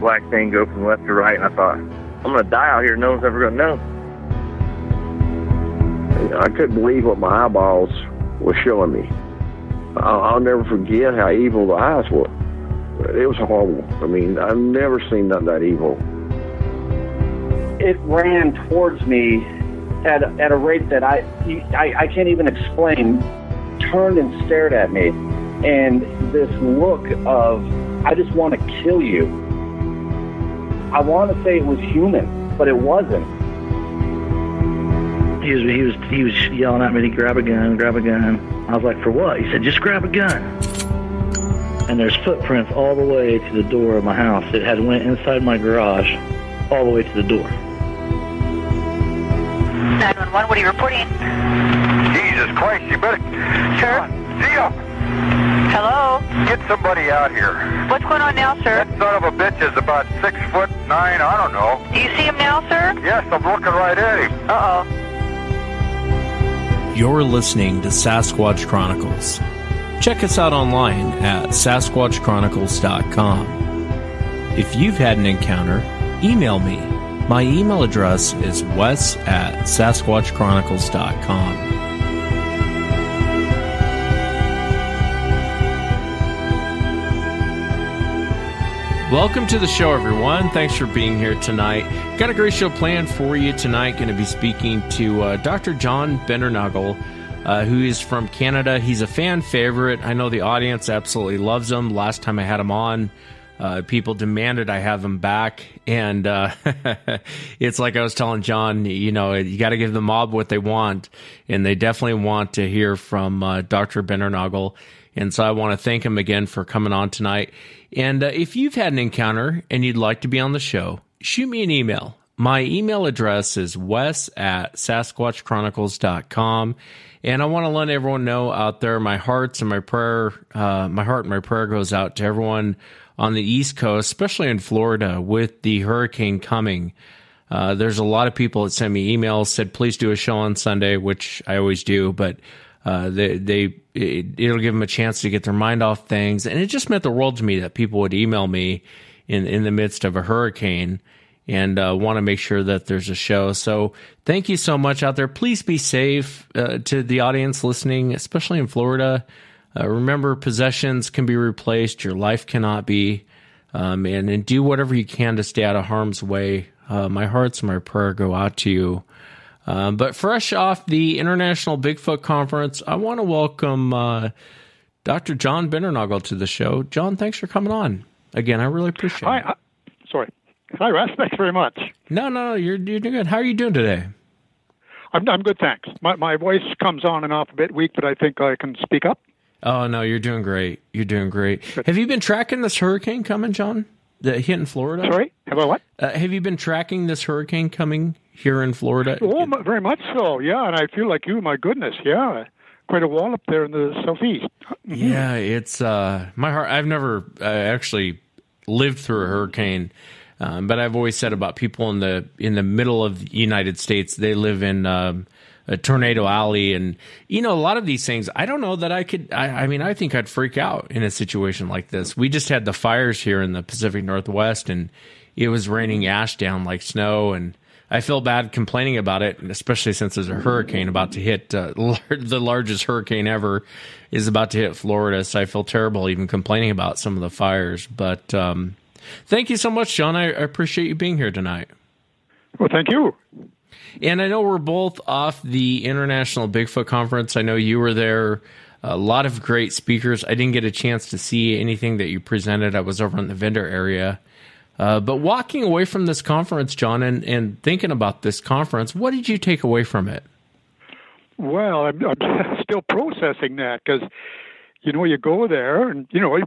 black thing go from left to right, and I thought, I'm gonna die out here. No one's ever gonna know. I couldn't believe what my eyeballs were showing me. I'll, I'll never forget how evil the eyes were. It was horrible. I mean, I've never seen nothing that evil. It ran towards me at, at a rate that I, I, I can't even explain. Turned and stared at me. And this look of, I just want to kill you. I want to say it was human, but it wasn't. He was, he was he was yelling at me to grab a gun, grab a gun. I was like, for what? He said, just grab a gun. And there's footprints all the way to the door of my house. It had went inside my garage, all the way to the door. 911, what are you reporting? Jesus Christ, you better. Sir? Zia, Hello? get somebody out here. What's going on now, sir? That son of a bitch is about six foot nine, I don't know. Do you see him now, sir? Yes, I'm looking right at him. Uh-oh. You're listening to Sasquatch Chronicles. Check us out online at sasquatchchronicles.com. If you've had an encounter, email me. My email address is wes at sasquatchchronicles.com. Welcome to the show, everyone. Thanks for being here tonight. Got a great show planned for you tonight. Going to be speaking to uh, Dr. John Bindernagel, uh, who is from Canada. He's a fan favorite. I know the audience absolutely loves him. Last time I had him on, uh, people demanded I have him back. And uh, it's like I was telling John, you know, you got to give the mob what they want. And they definitely want to hear from uh, Dr. Bindernagel. And so I want to thank him again for coming on tonight. And uh, if you've had an encounter and you'd like to be on the show, shoot me an email. My email address is wes at sasquatchchronicles.com. And I want to let everyone know out there my hearts and my prayer, uh, my heart and my prayer goes out to everyone on the East Coast, especially in Florida with the hurricane coming. Uh, there's a lot of people that sent me emails, said, please do a show on Sunday, which I always do, but uh, they, they it, will give them a chance to get their mind off things. And it just meant the world to me that people would email me in, in the midst of a hurricane and uh, want to make sure that there's a show. So thank you so much out there. Please be safe uh, to the audience listening, especially in Florida. Uh, remember, possessions can be replaced. Your life cannot be. Um, and, and do whatever you can to stay out of harm's way. Uh, my hearts and my prayer go out to you. Um, but fresh off the International Bigfoot Conference, I want to welcome uh, Dr. John Bindernagel to the show. John, thanks for coming on. Again, I really appreciate Hi, it. uh, sorry. Hi, Russ. Thanks very much. No, no, you're, you're doing good. How are you doing today? I'm, I'm good, thanks. My, my voice comes on and off a bit weak, but I think I can speak up. Oh, no, you're doing great. You're doing great. Have you been tracking this hurricane coming, John? That hit in Florida? Sorry? Have I what? Uh, have you been tracking this hurricane coming here in Florida? Oh, very much so, yeah. And I feel like you, my goodness, yeah. Quite a wall up there in the southeast. Yeah, it's uh, my heart. I've never uh, actually lived through a hurricane, um, but I've always said about people in the in the middle of the United States, they live in um, a tornado alley, and you know a lot of these things. I don't know that I could. I, I mean, I think I'd freak out in a situation like this. We just had the fires here in the Pacific Northwest, and it was raining ash down like snow, and I feel bad complaining about it, especially since there's a hurricane about to hit uh, the largest hurricane ever is about to hit Florida. So I feel terrible even complaining about some of the fires. But um, thank you so much, John. I, I appreciate you being here tonight. Well, thank you. And I know we're both off the International Bigfoot Conference. I know you were there. A lot of great speakers. I didn't get a chance to see anything that you presented. I was over in the vendor area. Uh, but walking away from this conference, John, and, and thinking about this conference, what did you take away from it? Well, I'm, I'm still processing that because, you know, you go there and, you know,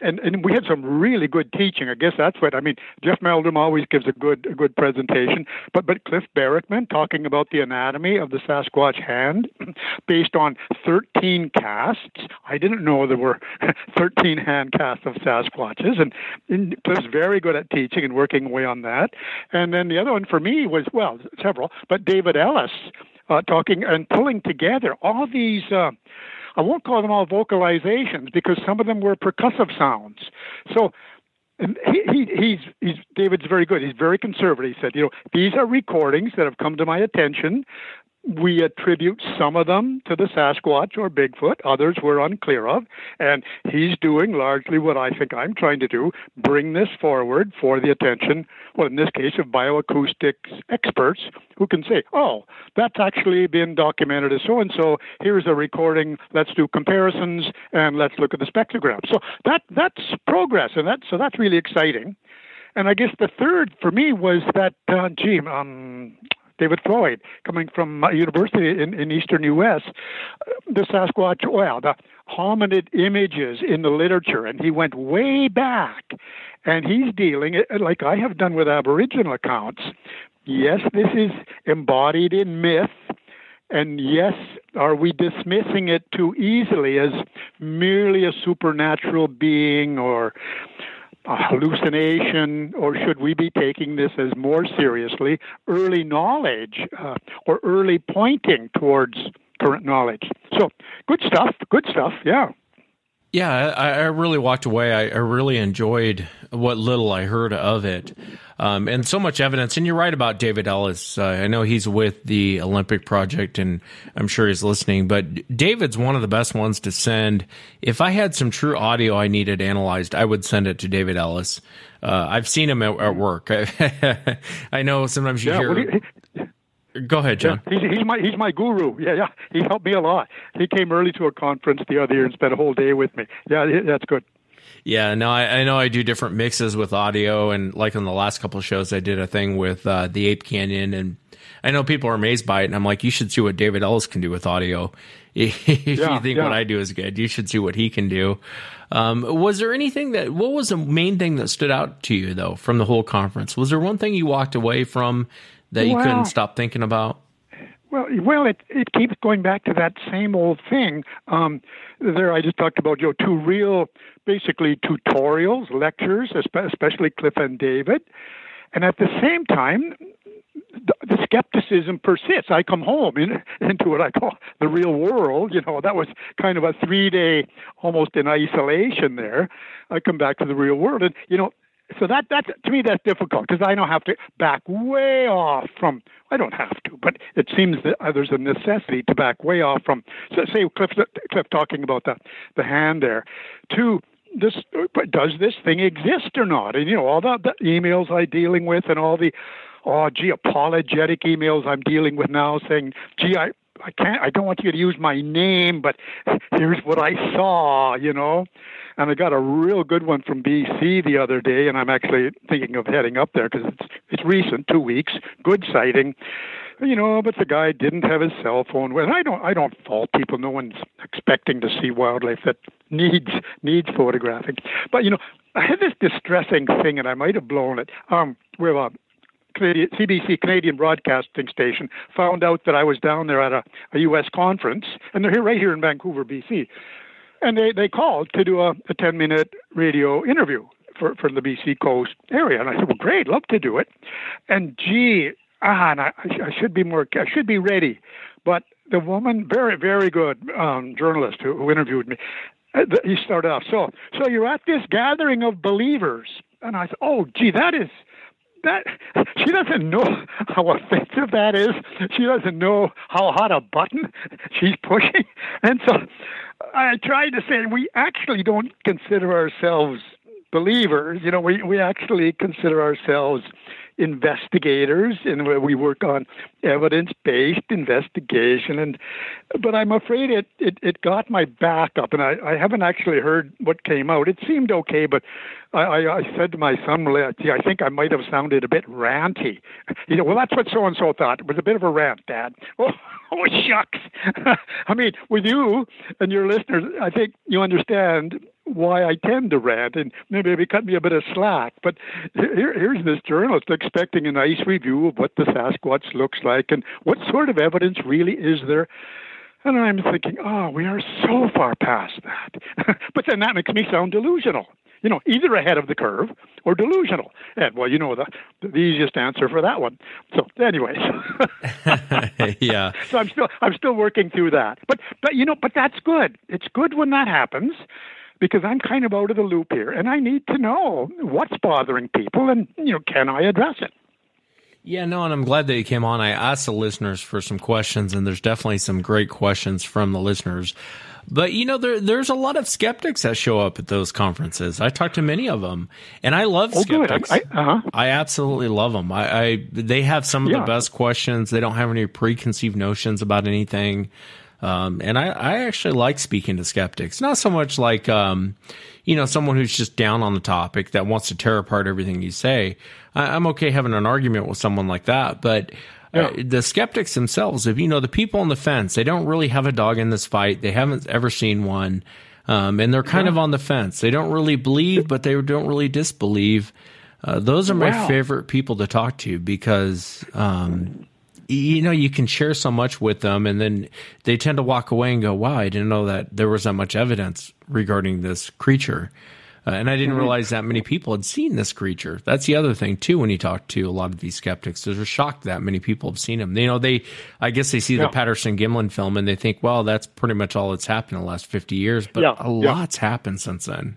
and and we had some really good teaching. I guess that's what I mean. Jeff Meldrum always gives a good a good presentation, but but Cliff Barackman talking about the anatomy of the Sasquatch hand, based on 13 casts. I didn't know there were 13 hand casts of Sasquatches, and, and Cliff's very good at teaching and working away on that. And then the other one for me was well several, but David Ellis uh, talking and pulling together all these. Uh, I won't call them all vocalizations because some of them were percussive sounds. So he, he he's he's David's very good. He's very conservative. He said, you know, these are recordings that have come to my attention. We attribute some of them to the Sasquatch or Bigfoot, others we're unclear of. And he's doing largely what I think I'm trying to do bring this forward for the attention, well, in this case, of bioacoustics experts who can say, oh, that's actually been documented as so and so. Here's a recording. Let's do comparisons and let's look at the spectrogram. So that that's progress, and that so that's really exciting. And I guess the third for me was that, uh, gee, um, David Floyd, coming from a university in, in eastern U.S., the Sasquatch, well, the hominid images in the literature, and he went way back, and he's dealing, eh, like I have done with Aboriginal accounts. Yes, this is embodied in myth, and yes, are we dismissing it too easily as merely a supernatural being or a hallucination, or should we be taking this as more seriously early knowledge uh, or early pointing towards current knowledge? So, good stuff, good stuff, yeah. Yeah, I, I really walked away. I, I, really enjoyed what little I heard of it. Um, and so much evidence. And you're right about David Ellis. Uh, I know he's with the Olympic Project, and I'm sure he's listening. But David's one of the best ones to send. If I had some true audio I needed analyzed, I would send it to David Ellis. Uh, I've seen him at, at work. I know sometimes you yeah, hear. Go ahead, John. Yeah, he's, he's, my he's my guru. Yeah, yeah. He helped me a lot. He came early to a conference the other year and spent a whole day with me. Yeah, that's good. Yeah, no, I, I, know I do different mixes with audio, and like on the last couple of shows, I did a thing with uh, the Ape Canyon, and I know people are amazed by it, and I'm like, you should see what David Ellis can do with audio. if yeah, you think yeah. what I do is good, you should see what he can do. Um, was there anything that? What was the main thing that stood out to you though from the whole conference? Was there one thing you walked away from that you couldn't stop thinking about? Well, well, it it keeps going back to that same old thing. Um, there, I just talked about you know two real, basically tutorials, lectures, especially Cliff and David, and at the same time, the, the skepticism persists. I come home in, into what I call the real world. You know, that was kind of a three day, almost in isolation there. I come back to the real world, and you know, so that that to me that's difficult because I don't have to back way off from. I don't have to, but it seems that uh, there's a necessity to back way off from. So say Cliff, Cliff talking about the the hand there. To this, does this thing exist or not? And you know all the, the emails I'm dealing with and all the oh gee apologetic emails I'm dealing with now saying gee I I can't I don't want you to use my name, but here's what I saw, you know. And I got a real good one from BC the other day, and I'm actually thinking of heading up there because it's it's recent, two weeks, good sighting. You know, but the guy didn't have his cell phone with. I don't I don't fault people. No one's expecting to see wildlife that needs needs photographing. But you know, I had this distressing thing, and I might have blown it. Um, uh, Canadian, CBC Canadian Broadcasting Station found out that I was down there at a, a U.S. conference, and they're here right here in Vancouver, BC. And they, they called to do a, a 10 minute radio interview for, for the BC coast area. And I said, well, great, love to do it. And gee, ah, and I, I should be more, I should be ready. But the woman, very, very good um, journalist who, who interviewed me, uh, he started off, so, so you're at this gathering of believers. And I said, oh, gee, that is, that she doesn't know how offensive that is. She doesn't know how hot a button she's pushing. And so I tried to say we actually don't consider ourselves believers. You know, we, we actually consider ourselves investigators and where we work on evidence-based investigation and but I'm afraid it, it, it got my back up and I, I haven't actually heard what came out. It seemed okay, but I, I, I said to my son, well, uh, I think I might have sounded a bit ranty. You know, well that's what so and so thought. It was a bit of a rant, Dad. Oh, oh shucks. I mean, with you and your listeners, I think you understand why I tend to rant, and maybe cut me a bit of slack. But here, here's this journalist expecting a nice review of what the Sasquatch looks like and what sort of evidence really is there. And I'm thinking, oh, we are so far past that. but then that makes me sound delusional. You know, either ahead of the curve or delusional. And well, you know the the easiest answer for that one. So, anyways, yeah. So I'm still I'm still working through that. But but you know, but that's good. It's good when that happens because I'm kind of out of the loop here, and I need to know what's bothering people, and you know, can I address it? Yeah, no, and I'm glad that you came on. I asked the listeners for some questions, and there's definitely some great questions from the listeners. But you know, there, there's a lot of skeptics that show up at those conferences. I talk to many of them, and I love Oh, skeptics. I, uh-huh. I absolutely love them. I, I they have some of Yeah. the best questions. They don't have any preconceived notions about anything. Um, and I, I actually like speaking to skeptics. Not so much like, um, you know, someone who's just down on the topic that wants to tear apart everything you say. I, I'm okay having an argument with someone like that, but uh, the skeptics themselves, if you know, the people on the fence, they don't really have a dog in this fight. They haven't ever seen one. Um, and they're kind of on the fence. They don't really believe, but they don't really disbelieve. Uh, those are my Wow. favorite people to talk to because, um, you know, you can share so much with them and then they tend to walk away and go, wow, I didn't know that there was that much evidence regarding this creature. Uh, and I didn't realize that many people had seen this creature. That's the other thing too. When you talk to a lot of these skeptics, they're shocked that many people have seen him. You know, they, I guess they see the Patterson Gimlin film and they think, well, that's pretty much all that's happened in the last fifty years. But Yeah, a yeah. lot's happened since then.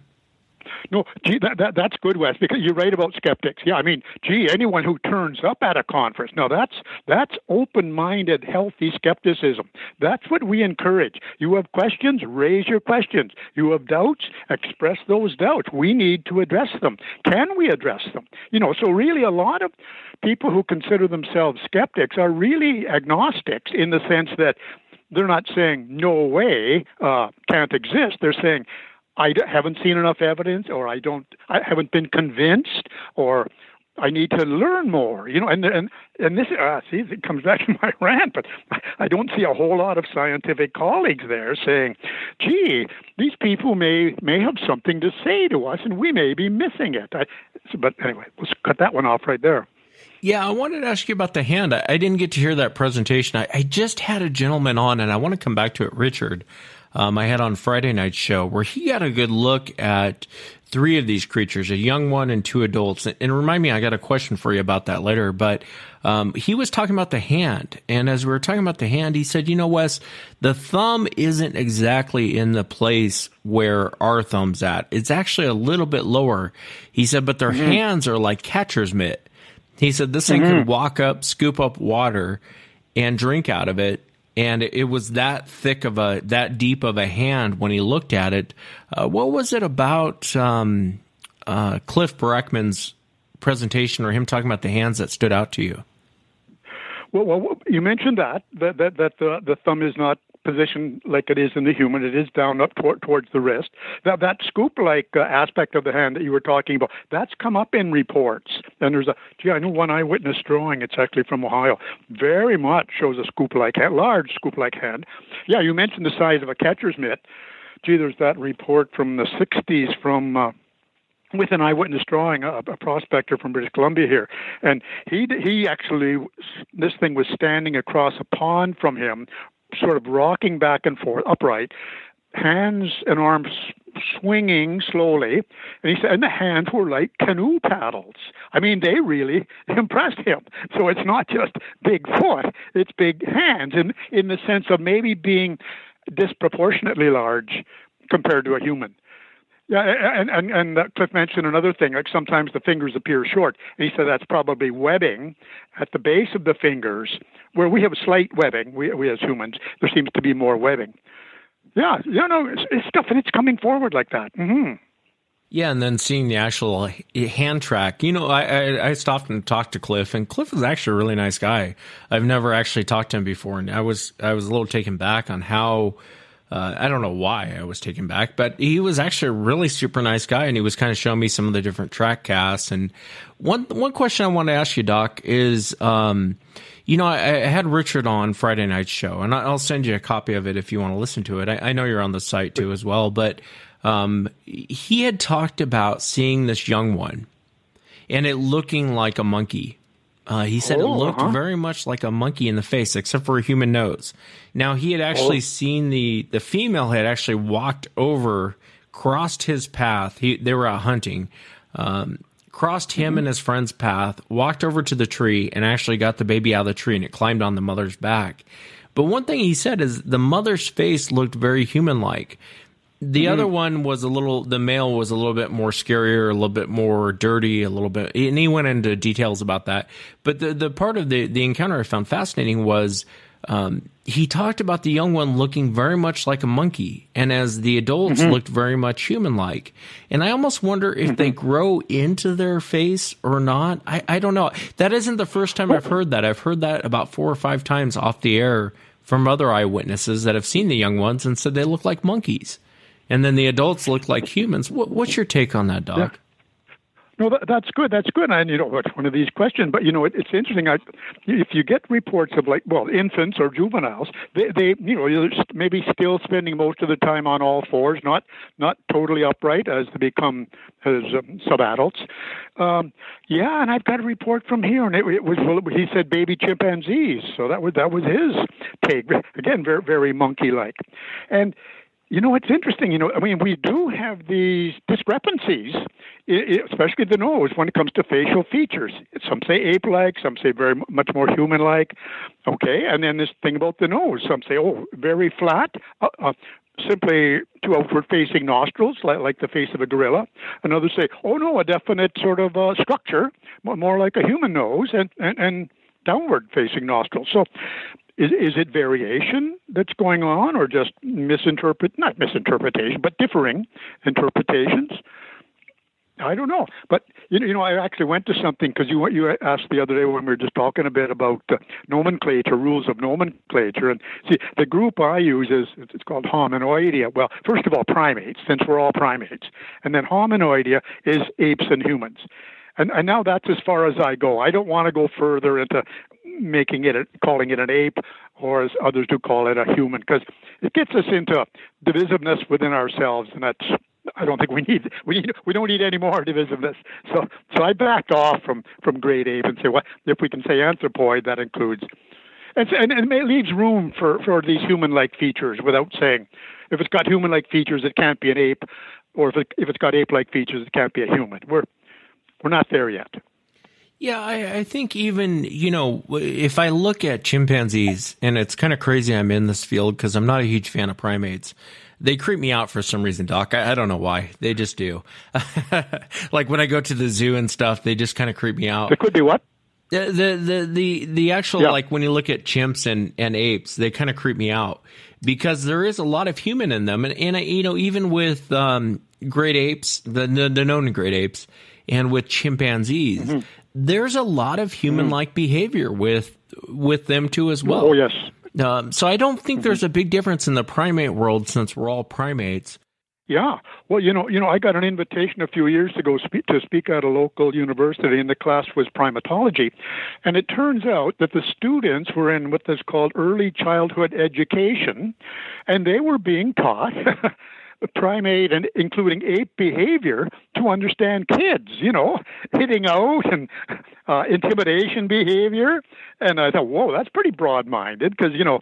No, gee, that, that that's good, Wes, because you're right about skeptics. Yeah, I mean, gee, anyone who turns up at a conference, now that's that's open-minded, healthy skepticism. That's what we encourage. You have questions, raise your questions. You have doubts, express those doubts. We need to address them. Can we address them? You know, so really, a lot of people who consider themselves skeptics are really agnostics in the sense that they're not saying no way uh, can't exist. They're saying I haven't seen enough evidence, or I don't, I haven't been convinced, or I need to learn more. You know, and and and this, uh, see, it comes back to my rant, but I don't see a whole lot of scientific colleagues there saying, "Gee, these people may may have something to say to us, and we may be missing it." I, but anyway, let's cut that one off right there. Yeah, I wanted to ask you about the hand. I, I didn't get to hear that presentation. I, I just had a gentleman on, and I want to come back to it, Richard. Um, I had on Friday night show where he got a good look at three of these creatures, a young one and two adults. And, and remind me, I got a question for you about that later. But um, he was talking about the hand, and as we were talking about the hand, he said, "You know, Wes, the thumb isn't exactly in the place where our thumb's at. It's actually a little bit lower." He said, "But their hands are like catcher's mitt." He said this thing could walk up, scoop up water, and drink out of it. And it was that thick of a, that deep of a hand when he looked at it. Uh, what was it about um, uh, Cliff Barackman's presentation or him talking about the hands that stood out to you? Well, well, you mentioned that that that, that the the thumb is not positioned like it is in the human. It is down up toward, towards the wrist. That that scoop-like uh, aspect of the hand that you were talking about, that's come up in reports. And there's a gee, I know one eyewitness drawing. It's actually from Ohio. Very much shows a scoop-like hand, large scoop-like hand. Yeah, you mentioned the size of a catcher's mitt. Gee, there's that report from the 60s from. Uh, with an eyewitness drawing, a, a prospector from British Columbia here, and he he actually this thing was standing across a pond from him, sort of rocking back and forth upright, hands and arms swinging slowly, and he said, and the hands were like canoe paddles. I mean, they really impressed him. So it's not just big foot; it's big hands, in in the sense of maybe being disproportionately large compared to a human. Yeah, and and and uh, Cliff mentioned another thing. Like sometimes the fingers appear short, and he said that's probably webbing at the base of the fingers, where we have slight webbing. We we as humans, there seems to be more webbing. Yeah, you know, it's, it's stuff, and it's coming forward like that. Mm-hmm. Yeah, and then seeing the actual hand track. You know, I, I, I stopped and talked to Cliff, and Cliff is actually a really nice guy. I've never actually talked to him before, and I was I was a little taken back on how. Uh, I don't know why I was taken back, but he was actually a really super nice guy, and he was kind of showing me some of the different track casts. And one one question I want to ask you, Doc, is, um, you know, I, I had Richard on Friday night's show, and I'll send you a copy of it if you want to listen to it. I, I know you're on the site too as well, but um, he had talked about seeing this young one and it looking like a monkey. Uh, he said it Oh, looked uh-huh. very much like a monkey in the face, except for a human nose. Now he had actually seen the the female had actually walked over, crossed his path. He they were out hunting, um, crossed him and his friend's path, walked over to the tree, and actually got the baby out of the tree, and it climbed on the mother's back. But one thing he said is the mother's face looked very human like. The mm-hmm. other one was a little. The male was a little bit more scarier, a little bit more dirty, a little bit. And he went into details about that. But the the part of the the encounter I found fascinating was um, he talked about the young one looking very much like a monkey, and as the adults mm-hmm. looked very much human like. And I almost wonder if they mm-hmm. grow into their face or not. I, I don't know. That isn't the first time I've heard that. I've heard that about four or five times off the air from other eyewitnesses that have seen the young ones and said they look like monkeys. And then the adults look like humans. What, what's your take on that, Doc? No, that, that's good. That's good. And you know, one of these questions. But you know, it, it's interesting. I, if you get reports of like, well, infants or juveniles, they, they, you know, you're maybe still spending most of the time on all fours, not not totally upright as they become as um, sub-adults. Um, yeah, and I've got a report from here, and it, it was well, he said baby chimpanzees. So that was that was his take. Again, very very monkey-like, and you know, it's interesting. You know, I mean, we do have these discrepancies, especially the nose, when it comes to facial features. Some say ape-like, some say very much more human-like. Okay, and then this thing about the nose. Some say, oh, very flat. Uh, uh, simply two outward-facing nostrils, like, like the face of a gorilla. And others say, oh no, a definite sort of uh, structure, more like a human nose, and and, and downward-facing nostrils. So is, is it variation that's going on or just misinterpret not misinterpretation but differing interpretations? I don't know, but you know, you know, I actually went to something because you you asked the other day when we were just talking a bit about uh, nomenclature, rules of nomenclature, and see the group I use is it's called hominoidea. Well, first of all, primates, since we're all primates, and then hominoidea is apes and humans, and and now that's as far as I go. I don't want to go further into making it, a, calling it an ape, or as others do call it, a human, because it gets us into divisiveness within ourselves, and that's I don't think we need we need we don't need any more divisiveness. So so I backed off from from grade ape and say well, if we can say anthropoid that includes and and, and it leaves room for for these human-like features without saying if it's got human-like features it can't be an ape, or if it, if it's got ape-like features it can't be a human. We're we're not there yet. Yeah, I, I, think even, you know, if I look at chimpanzees, and it's kind of crazy I'm in this field because I'm not a huge fan of primates. They creep me out for some reason, Doc. I, I don't know why. They just do. like when I go to the zoo and stuff, they just kind of creep me out. It could be what? The the the the, the actual yeah. like when you look at chimps and, and apes, they kind of creep me out because there is a lot of human in them, and and I, you know even with um, great apes, the, the the known great apes, and with chimpanzees, mm-hmm. There's a lot of human like mm-hmm. behavior with with them too as well. Oh yes. Um, so I don't think there's a big difference in the primate world since we're all primates. Yeah, well, you know, you know, I got an invitation a few years ago speak, to speak at a local university, and the class was primatology, and it turns out that the students were in what is called early childhood education, and they were being taught primate and including ape behavior to understand kids, you know, hitting out and uh, intimidation behavior. And I thought, whoa, that's pretty broad minded because, you know,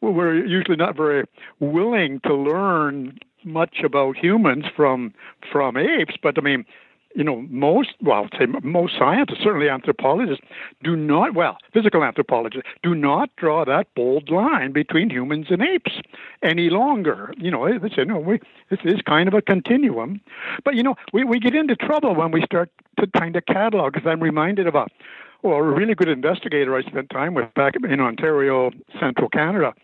we're usually not very willing to learn much about humans from from apes, but I mean, you know, most, well, I would say most scientists, certainly anthropologists, do not, well, physical anthropologists, do not draw that bold line between humans and apes any longer. You know, they say, no, we, this is kind of a continuum. But, you know, we, we get into trouble when we start to kind of catalog, because I'm reminded of a, well, a really good investigator I spent time with back in Ontario, central Canada.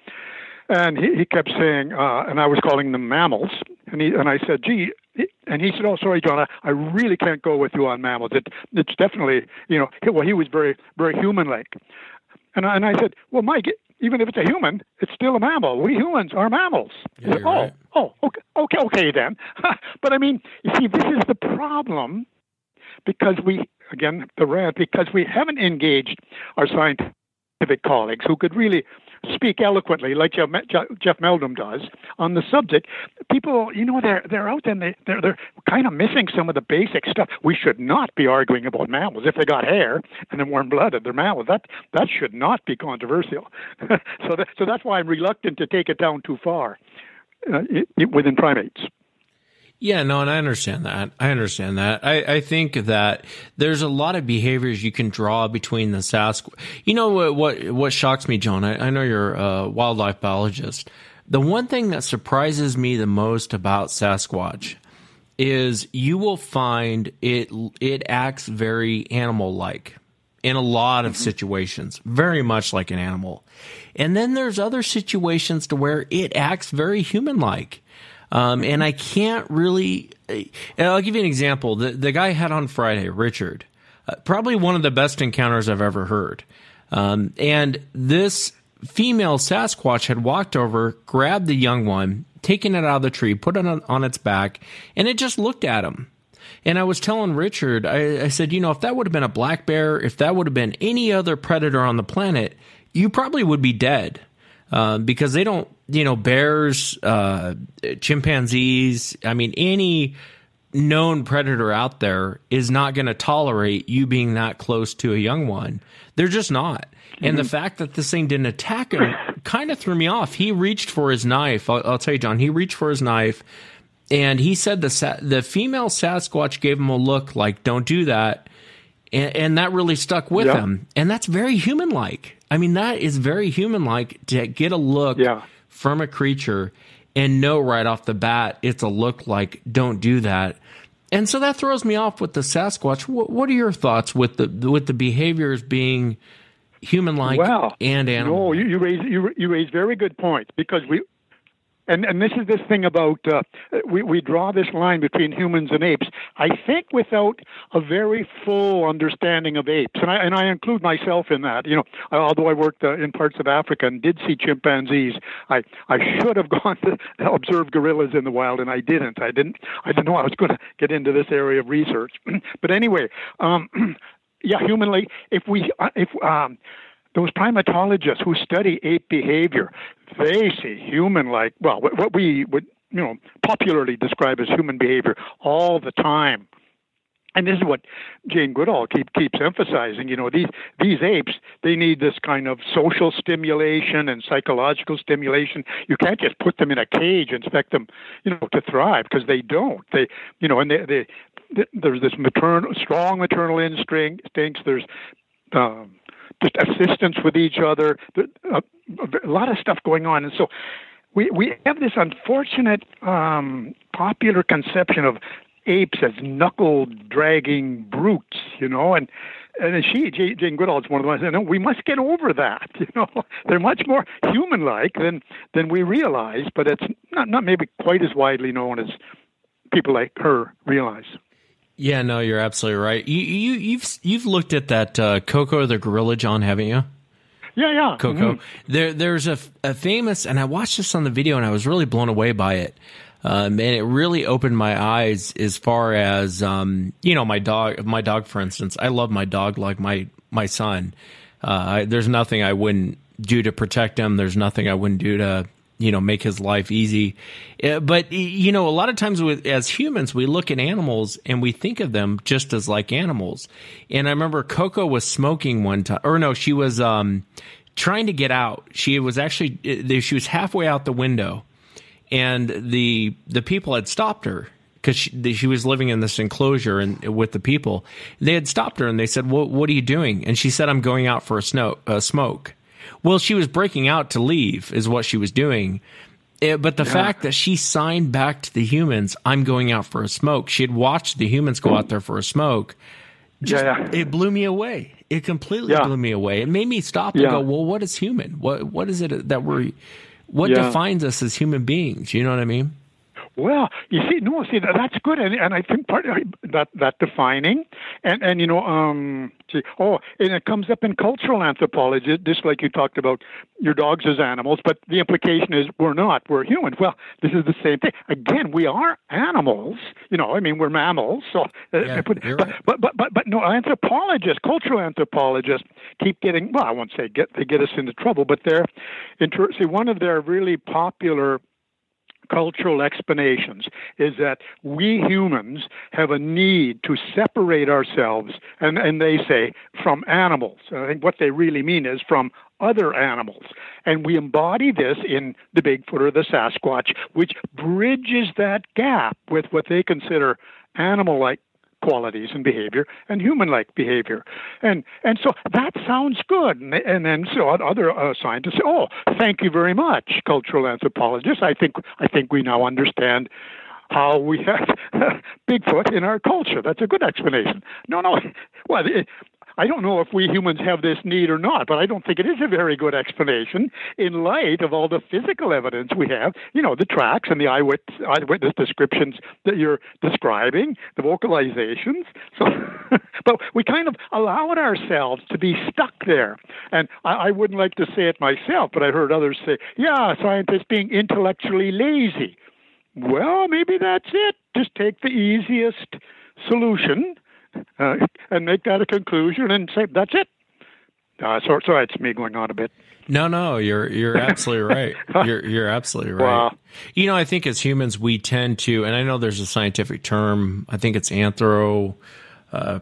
And he, he kept saying, uh, and I was calling them mammals. And he and I said, gee, and he said, "Oh, sorry, John, I, I really can't go with you on mammals. It, it's definitely, you know, well, he was very, very human-like." And I, and I said, "Well, Mike, even if it's a human, it's still a mammal. We humans are mammals." Yeah, said, oh, right. oh, okay, okay, okay then. but I mean, you see, this is the problem because we, again, the rant, because we haven't engaged our scientific colleagues who could really speak eloquently, like Jeff, Meldrum does, on the subject, people, you know, they're they're out there and they they're they're kind of missing some of the basic stuff. We should not be arguing about mammals if they got hair and they're warm blooded. They're mammals. That that should not be controversial. so that, so that's why I'm reluctant to take it down too far uh, it, it, within primates. Yeah, no, and I understand that. I understand that. I, I think that there's a lot of behaviors you can draw between the Sasquatch. You know what, what, what shocks me, John? I, I know you're a wildlife biologist, The one thing that surprises me the most about Sasquatch is you will find it it acts very animal like in a lot of situations, very much like an animal. And then there's other situations to where it acts very human like. Um, and I can't really. And I'll give you an example. The the guy I had on Friday, Richard, uh, probably one of the best encounters I've ever heard. Um, and this female Sasquatch had walked over, grabbed the young one, taken it out of the tree, put it on, on its back, and it just looked at him. And I was telling Richard, I, I said, you know, if that would have been a black bear, if that would have been any other predator on the planet, you probably would be dead. Uh, because they don't, you know, bears, uh, chimpanzees, I mean, any known predator out there is not going to tolerate you being that close to a young one. They're just not. And the fact that this thing didn't attack him kind of threw me off. He reached for his knife. I'll, I'll tell you, John, he reached for his knife and he said the sa- the female Sasquatch gave him a look like "Don't do that," and, and that really stuck with Yeah. him. And that's very human like. I mean, that is very human like to get a look Yeah. From a creature and know right off the bat it's a look like "Don't do that." And so that throws me off with the Sasquatch. What, what are your thoughts with the with the behaviors being human like and animal? No, you, you raise you, you raise very good points because we, and and this is this thing about uh, we we draw this line between humans and apes. I think without a very full understanding of apes, and I and I include myself in that. You know, although I worked uh, in parts of Africa and did see chimpanzees, I I should have gone to observe gorillas in the wild, and I didn't. I didn't. I didn't know I was going to get into this area of research. but anyway. Um, yeah, humanly, if we, uh, if um, those primatologists who study ape behavior, they see human-like, well, what we would, you know, popularly describe as human behavior all the time. And this is what Jane Goodall keep, keeps emphasizing. You know, these these apes they need this kind of social stimulation and psychological stimulation. You can't just put them in a cage and expect them, you know, to thrive because they don't. They, you know, and they, they th- there's this maternal, strong maternal instinct. Instincts. There's um, assistance with each other. Th- A, lot of stuff going on, and so we we have this unfortunate um, popular conception of apes as knuckle dragging brutes, you know, and and she Jane Goodall is one of the ones. that No, we must get over that. You know, they're much more human-like than than we realize, but it's not not maybe quite as widely known as people like her realize. Yeah, no, you're absolutely right. You you you've you've looked at that uh, Koko the gorilla, John, haven't you? Yeah, yeah. Koko. Mhm. There there's a, a famous, and I watched this on the video, and I was really blown away by it. Um, and it really opened my eyes as far as um, you know my dog. My dog, for instance, I love my dog like my my son. Uh, I, there's nothing I wouldn't do to protect him. There's nothing I wouldn't do to you know make his life easy. Uh, but you know, a lot of times with as humans, we look at animals and we think of them just as like animals. And I remember Koko was smoking one time, or no, she was um, trying to get out. She was actually uh, she was halfway out the window and the the people had stopped her because she, she was living in this enclosure and with the people. They had stopped her and they said, "What what are you doing?" And she said, "I'm going out for a snow a smoke." Well, she was breaking out to leave, is what she was doing. Eh, but the fact that she signed back to the humans, "I'm going out for a smoke," she had watched the humans go out there for a smoke. Just, Yeah, yeah. It blew me away. It completely Yeah. blew me away. It made me stop and go, "Well, what is human? What what is it that we're what Yeah. defines us as human beings? You know what I mean? Well, you see, no, see, that- that's good, and, and I think part of that that defining, and and you know, um, see, oh, and it comes up in cultural anthropology, just like you talked about your dogs as animals, but the implication is we're not, we're humans. Well, this is the same thing. Again, we are animals, you know. I mean, we're mammals, so. uh, Yeah, but, you're but, right. but but but but no, anthropologists, cultural anthropologists, keep getting. Well, I won't say get they get us into trouble, but they're, inter- see, one of their really popular cultural explanations is that we humans have a need to separate ourselves, and, and they say, from animals. I think what they really mean is from other animals. And we embody this in the Bigfoot or the Sasquatch, which bridges that gap with what they consider animal like qualities and behavior and human-like behavior, and and so that sounds good. And, and then so other uh, scientists say, "Oh, thank you very much, cultural anthropologists. I think I think we now understand." How we have Bigfoot in our culture. That's a good explanation. No, no. Well, it, I don't know if we humans have this need or not, but I don't think it is a very good explanation in light of all the physical evidence we have. You know, the tracks and the eyewitness, eyewitness descriptions that you're describing, the vocalizations. So, but we kind of allow it ourselves to be stuck there. And I, I wouldn't like to say it myself, but I heard others say, "Yeah, scientists being intellectually lazy." Well, maybe that's it. Just take the easiest solution uh, and make that a conclusion and say that's it. Uh, so, sorry, it's me going on a bit. No, no, you're you're absolutely right. You're you're absolutely right. Wow. You know, I think as humans we tend to, and I know there's a scientific term. I think it's anthro. Uh,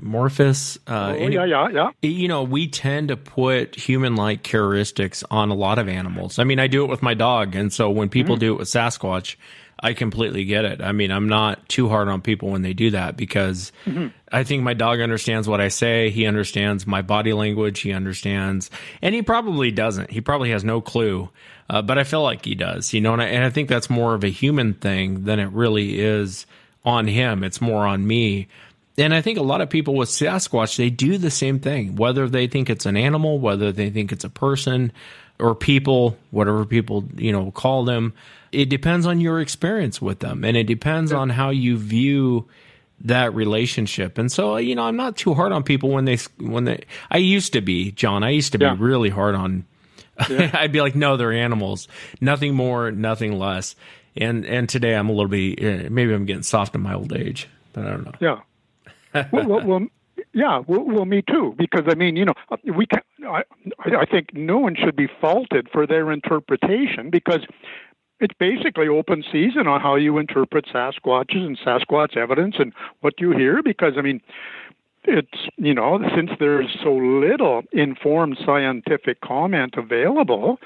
morphous. Uh, oh, yeah, yeah, yeah. You know, we tend to put human-like characteristics on a lot of animals. I mean, I do it with my dog, and so when people Mm-hmm. do it with Sasquatch, I completely get it. I mean, I'm not too hard on people when they do that because Mm-hmm. I think my dog understands what I say. He understands my body language. He understands, and he probably doesn't. He probably has no clue, uh, but I feel like he does. You know, and I, and I think that's more of a human thing than it really is on him. It's more on me. And I think a lot of people with Sasquatch, they do the same thing, whether they think it's an animal, whether they think it's a person or people, whatever people, you know, call them. It depends on your experience with them and it depends on how you view that relationship. And so, you know, I'm not too hard on people when they, when they, I used to be, John, I used to be really hard on, I'd be like, no, they're animals, nothing more, nothing less. And, and today I'm a little bit, eh, maybe I'm getting soft in my old age, but I don't know. Yeah. well, well, well, yeah. Well, well, me too. Because I mean, you know, we can. I, I think no one should be faulted for their interpretation because it's basically open season on how you interpret Sasquatches and Sasquatch evidence and what you hear. Because I mean, it's you know, since there's so little informed scientific comment available,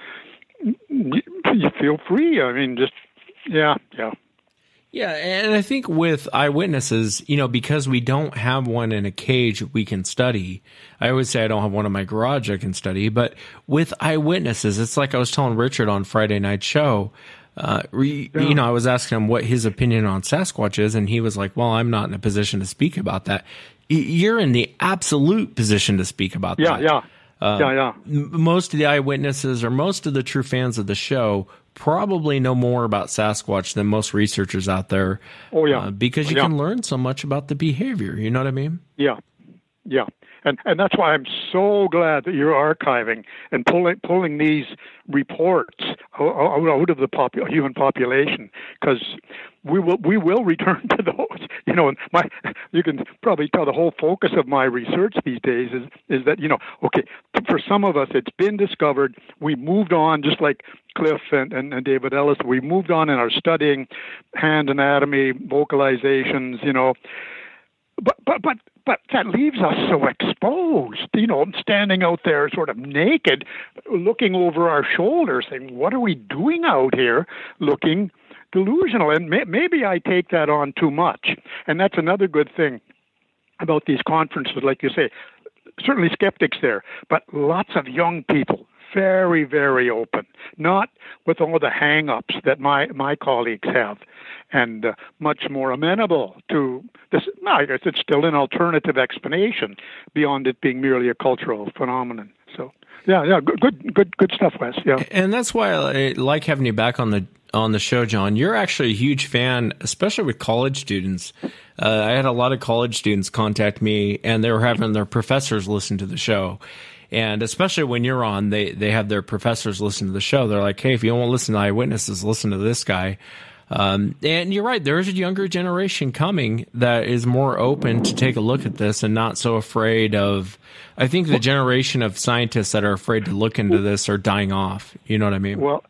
you, you feel free. I mean, just yeah, yeah. Yeah, and I think with eyewitnesses, you know, because we don't have one in a cage we can study. I always say I don't have one in my garage I can study, but with eyewitnesses, it's like I was telling Richard on Friday night show. Uh, re, You know, I was asking him what his opinion on Sasquatch is, and he was like, "Well, I'm not in a position to speak about that." You're in the absolute position to speak about Yeah, that. yeah, yeah, yeah. M- most of the eyewitnesses or most of the true fans of the show probably know more about Sasquatch than most researchers out there. Oh, yeah. uh, because you Yeah. can learn so much about the behavior. You know what I mean? Yeah, yeah, and and that's why I'm so glad that you're archiving and pulling pulling these reports out, of the popu- human population because we will we will return to those. You know, and my you can probably tell the whole focus of my research these days is is that you know okay for some of us it's been discovered we moved on just like Cliff and, and, and David Ellis we moved on in our studying hand anatomy vocalizations you know but but but but that leaves us so exposed, you know, standing out there sort of naked, looking over our shoulders, saying, "What are we doing out here?" Looking delusional, and may, maybe I take that on too much, and that's another good thing about these conferences, like you say. Certainly skeptics there, but lots of young people, very, very open, not with all the hang ups that my, my colleagues have, and uh, much more amenable to this. I guess it's still an alternative explanation beyond it being merely a cultural phenomenon. So, yeah, yeah, good, good, good, good stuff, Wes. Yeah. And that's why I like having you back on the on the show, John. You're actually a huge fan, especially with college students. Uh, I had a lot of college students contact me, and they were having their professors listen to the show. And especially when you're on, they they have their professors listen to the show. They're like, "Hey, if you don't want to listen to eyewitnesses, listen to this guy." Um, and you're right. There is a younger generation coming that is more open to take a look at this and not so afraid of. I think the generation of scientists that are afraid to look into this are dying off. You know what I mean? Well,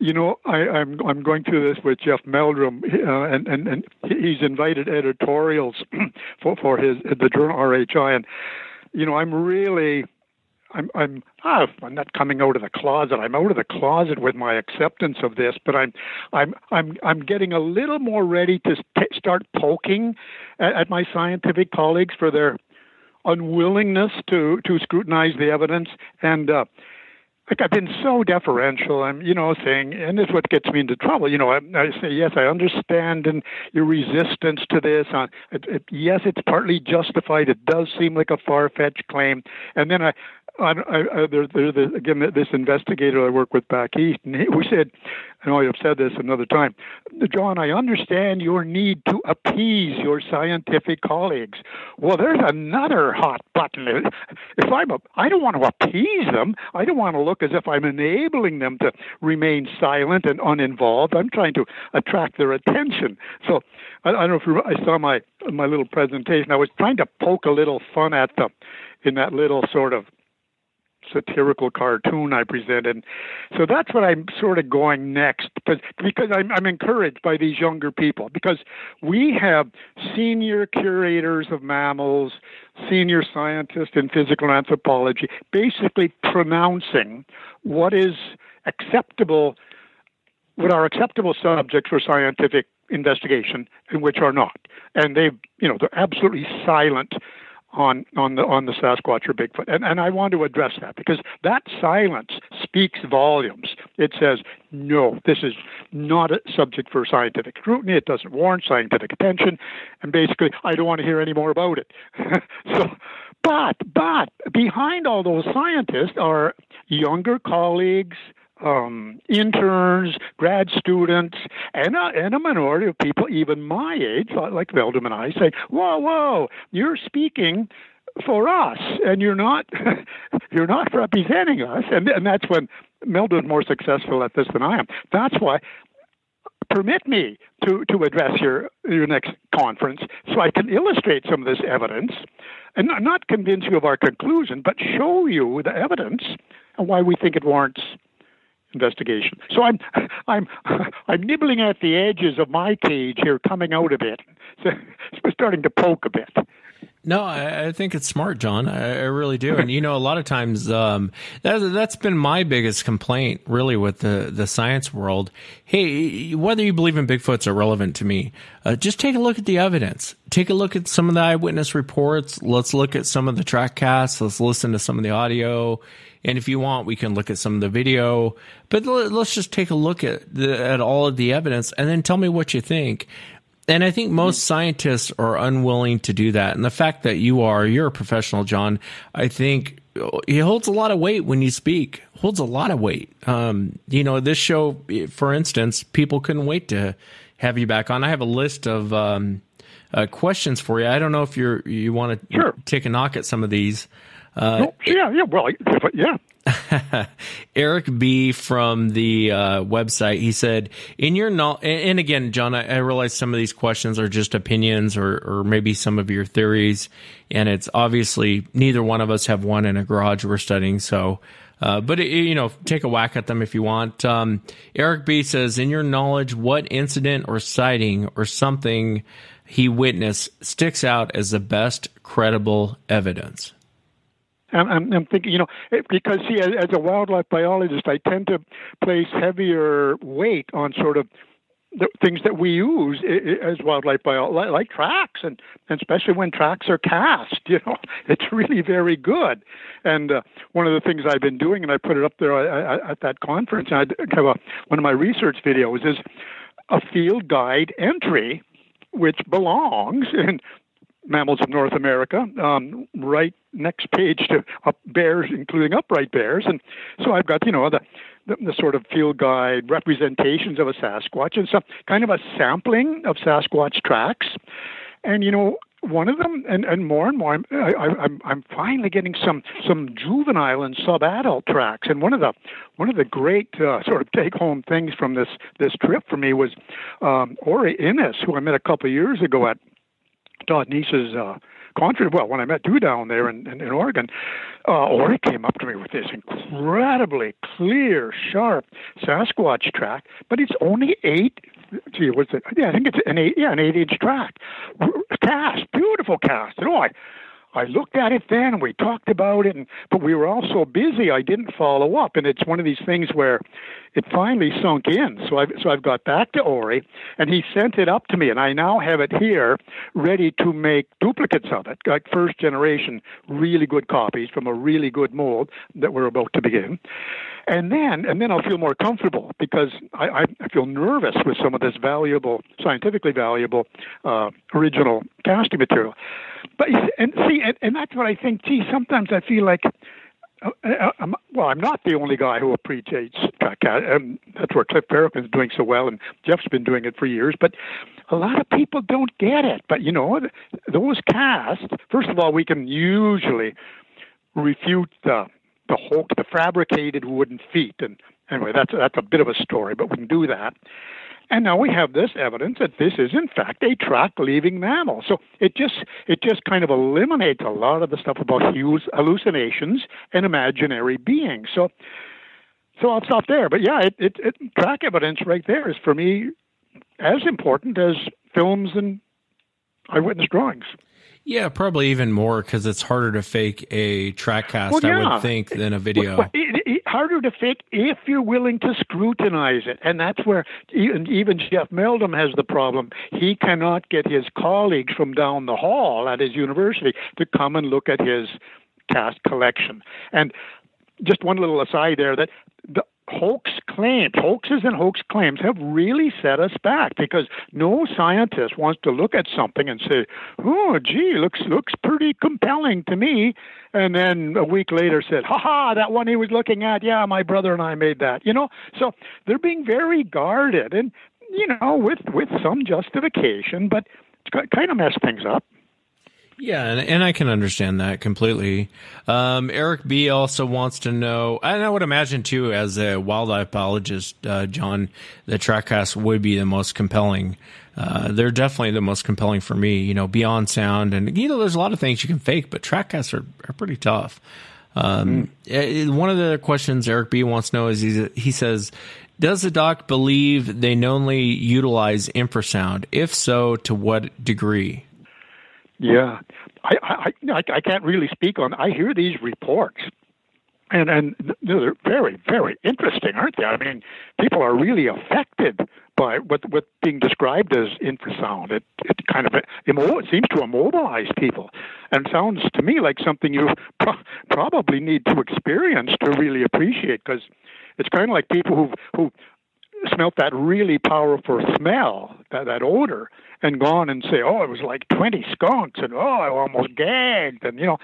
you know, I, I'm I'm going through this with Jeff Meldrum, uh, and, and and he's invited editorials for for his the journal RHI, and you know, I'm really I'm I'm ah, I'm not coming out of the closet. I'm out of the closet with my acceptance of this, but I'm I'm I'm I'm getting a little more ready to start poking at, at my scientific colleagues for their unwillingness to to scrutinize the evidence and. Uh, like I've been so deferential. I'm, you know, saying, and this is what gets me into trouble. You know, I, I say, yes, I understand and your resistance to this. Uh, it, it, yes, it's partly justified. It does seem like a far-fetched claim. And then I, I, I, there, there, there, again, this investigator I work with back east, and he, we said, I know I've said this another time, John, I understand your need to appease your scientific colleagues. Well, there's another hot button. If I'm a, I don't want to appease them. I don't want to look as if I'm enabling them to remain silent and uninvolved. I'm trying to attract their attention. So I, I don't know if you, I saw my my little presentation. I was trying to poke a little fun at them in that little sort of satirical cartoon I presented. So that's what I'm sort of going next because because I'm, I'm encouraged by these younger people because we have senior curators of mammals, senior scientists in physical anthropology, basically pronouncing what is acceptable, what are acceptable subjects for scientific investigation and which are not. And they, you know, they're absolutely silent on on the on the Sasquatch or Bigfoot. And and I want to address that because that silence speaks volumes. It says, no, this is not a subject for scientific scrutiny. It doesn't warrant scientific attention. And basically, I don't want to hear any more about it. so but but behind all those scientists are younger colleagues um, interns, grad students, and a, and a minority of people, even my age, like Meldrum and I, say, "Whoa, whoa, you're speaking." for us and you're not you're not representing us and and that's when Meldrum is more successful at this than I am that's why permit me to, to address your, your next conference so I can illustrate some of this evidence and not convince you of our conclusion, but show you the evidence and why we think it warrants investigation. So I'm I'm I'm nibbling at the edges of my cage here, coming out a bit, so starting to poke a bit. No, I, I, think it's smart, John. I, I, really do. And you know, a lot of times um, that, that's been my biggest complaint, really, with the the science world. Hey, whether you believe in Bigfoot's irrelevant to me. Uh, just take a look at the evidence. Take a look at some of the eyewitness reports. Let's look at some of the track casts. Let's listen to some of the audio and if you want, we can look at some of the video, but let's just take a look at the, at all of the evidence and then tell me what you think. And I think most scientists are unwilling to do that. And the fact that you are, you're a professional, John, I think it holds a lot of weight when you speak, holds a lot of weight. Um, you know, this show, for instance, people couldn't wait to have you back on. I have a list of, um, uh, questions for you. I don't know if you're, you want to sure. take a knock at some of these. Uh, yeah, yeah, well, yeah. Eric B from the uh, website, he said, "In your no- and again, John, I, I, realize some of these questions are just opinions or or maybe some of your theories, and it's obviously neither one of us have one in a garage we're studying, so." Uh, but it, you know, take a whack at them if you want. Um, Eric B says, in your knowledge, what incident or sighting or something he witnessed sticks out as the best credible evidence? I'm, I'm, thinking, you know, because see, as, as a wildlife biologist, I tend to place heavier weight on sort of the things that we use as wildlife biologists, like tracks, and, and especially when tracks are cast. You know, it's really very good. And uh, one of the things I've been doing, and I put it up there uh, uh, at that conference, I have a, one of my research videos is a field guide entry which belongs in mammals of North America, um, right next page to up bears, including upright bears. And so I've got, you know, the, the, the sort of field guide representations of a Sasquatch and some kind of a sampling of Sasquatch tracks. And, you know, one of them, and, and more and more, I'm, I, I'm I'm finally getting some some juvenile and sub-adult tracks. And one of the one of the great uh, sort of take home things from this this trip for me was um, Ori Innes, who I met a couple of years ago at Todd Neiss's uh, conference. Well, when I met you down there in, in, in Oregon, uh, Ori came up to me with this incredibly clear, sharp Sasquatch track, but it's only eight. Gee, what's it? Yeah, I think it's an eight. Yeah, an eight-inch track, cast, beautiful cast. And oh, I, I looked at it then and we talked about it, and, but we were all so busy I didn't follow up. And it's one of these things where it finally sunk in. So I've, so I've got back to Ori and he sent it up to me, and I now have it here ready to make duplicates of it, like first generation, really good copies from a really good mold that we're about to begin. And then, and then I'll feel more comfortable because I, I feel nervous with some of this valuable, scientifically valuable, uh, original casting material. But and see, and, and that's what I think. Gee, sometimes I feel like. Uh, uh I'm, well, I'm not the only guy who appreciates um, that's where Cliff Barackman's doing so well, and Jeff's been doing it for years. But a lot of people don't get it. But you know, those casts. First of all, we can usually refute the the Hulk, the fabricated wooden feet, and anyway, that's that's a bit of a story, but we can do that. And now we have this evidence that this is in fact a track-leaving mammal. So it just it just kind of eliminates a lot of the stuff about hallucinations and imaginary beings. So so I'll stop there. But yeah, it, it, it track evidence right there is for me as important as films and eyewitness drawings. Yeah, probably even more because it's harder to fake a track cast, well, yeah. I would think, than a video. Well, it, it, harder to fake if you're willing to scrutinize it. And that's where even, even Jeff Meldrum has the problem. He cannot get his colleagues from down the hall at his university to come and look at his cast collection. And just one little aside there that the hoax claims, hoaxes and hoax claims have really set us back because no scientist wants to look at something and say, "Oh, gee, looks looks pretty compelling to me," and then a week later said, "Ha ha, that one he was looking at, yeah, my brother and I made that." You know, so they're being very guarded, and you know, with with some justification, but it's kind of messed things up. Yeah, and, and I can understand that completely. Um, Eric B also wants to know, and I would imagine too, as a wildlife biologist, uh, John, the trackcast would be the most compelling. Uh, they're definitely the most compelling for me. You know, beyond sound, and you know, there's a lot of things you can fake, but trackcasts are, are pretty tough. Um, mm. One of the questions Eric B wants to know is he says, does the doc believe they knowingly utilize infrasound? If so, to what degree? Yeah, I, I I I can't really speak on. I hear these reports, and and they're very very interesting, aren't they? I mean, people are really affected by what what being described as infrasound. It it kind of it seems to immobilize people, and sounds to me like something you pro- probably need to experience to really appreciate because it's kind of like people who who smelt that really powerful smell, that, that odor, and gone and say, oh, it was like 20 skunks, and oh, I almost gagged, and you know,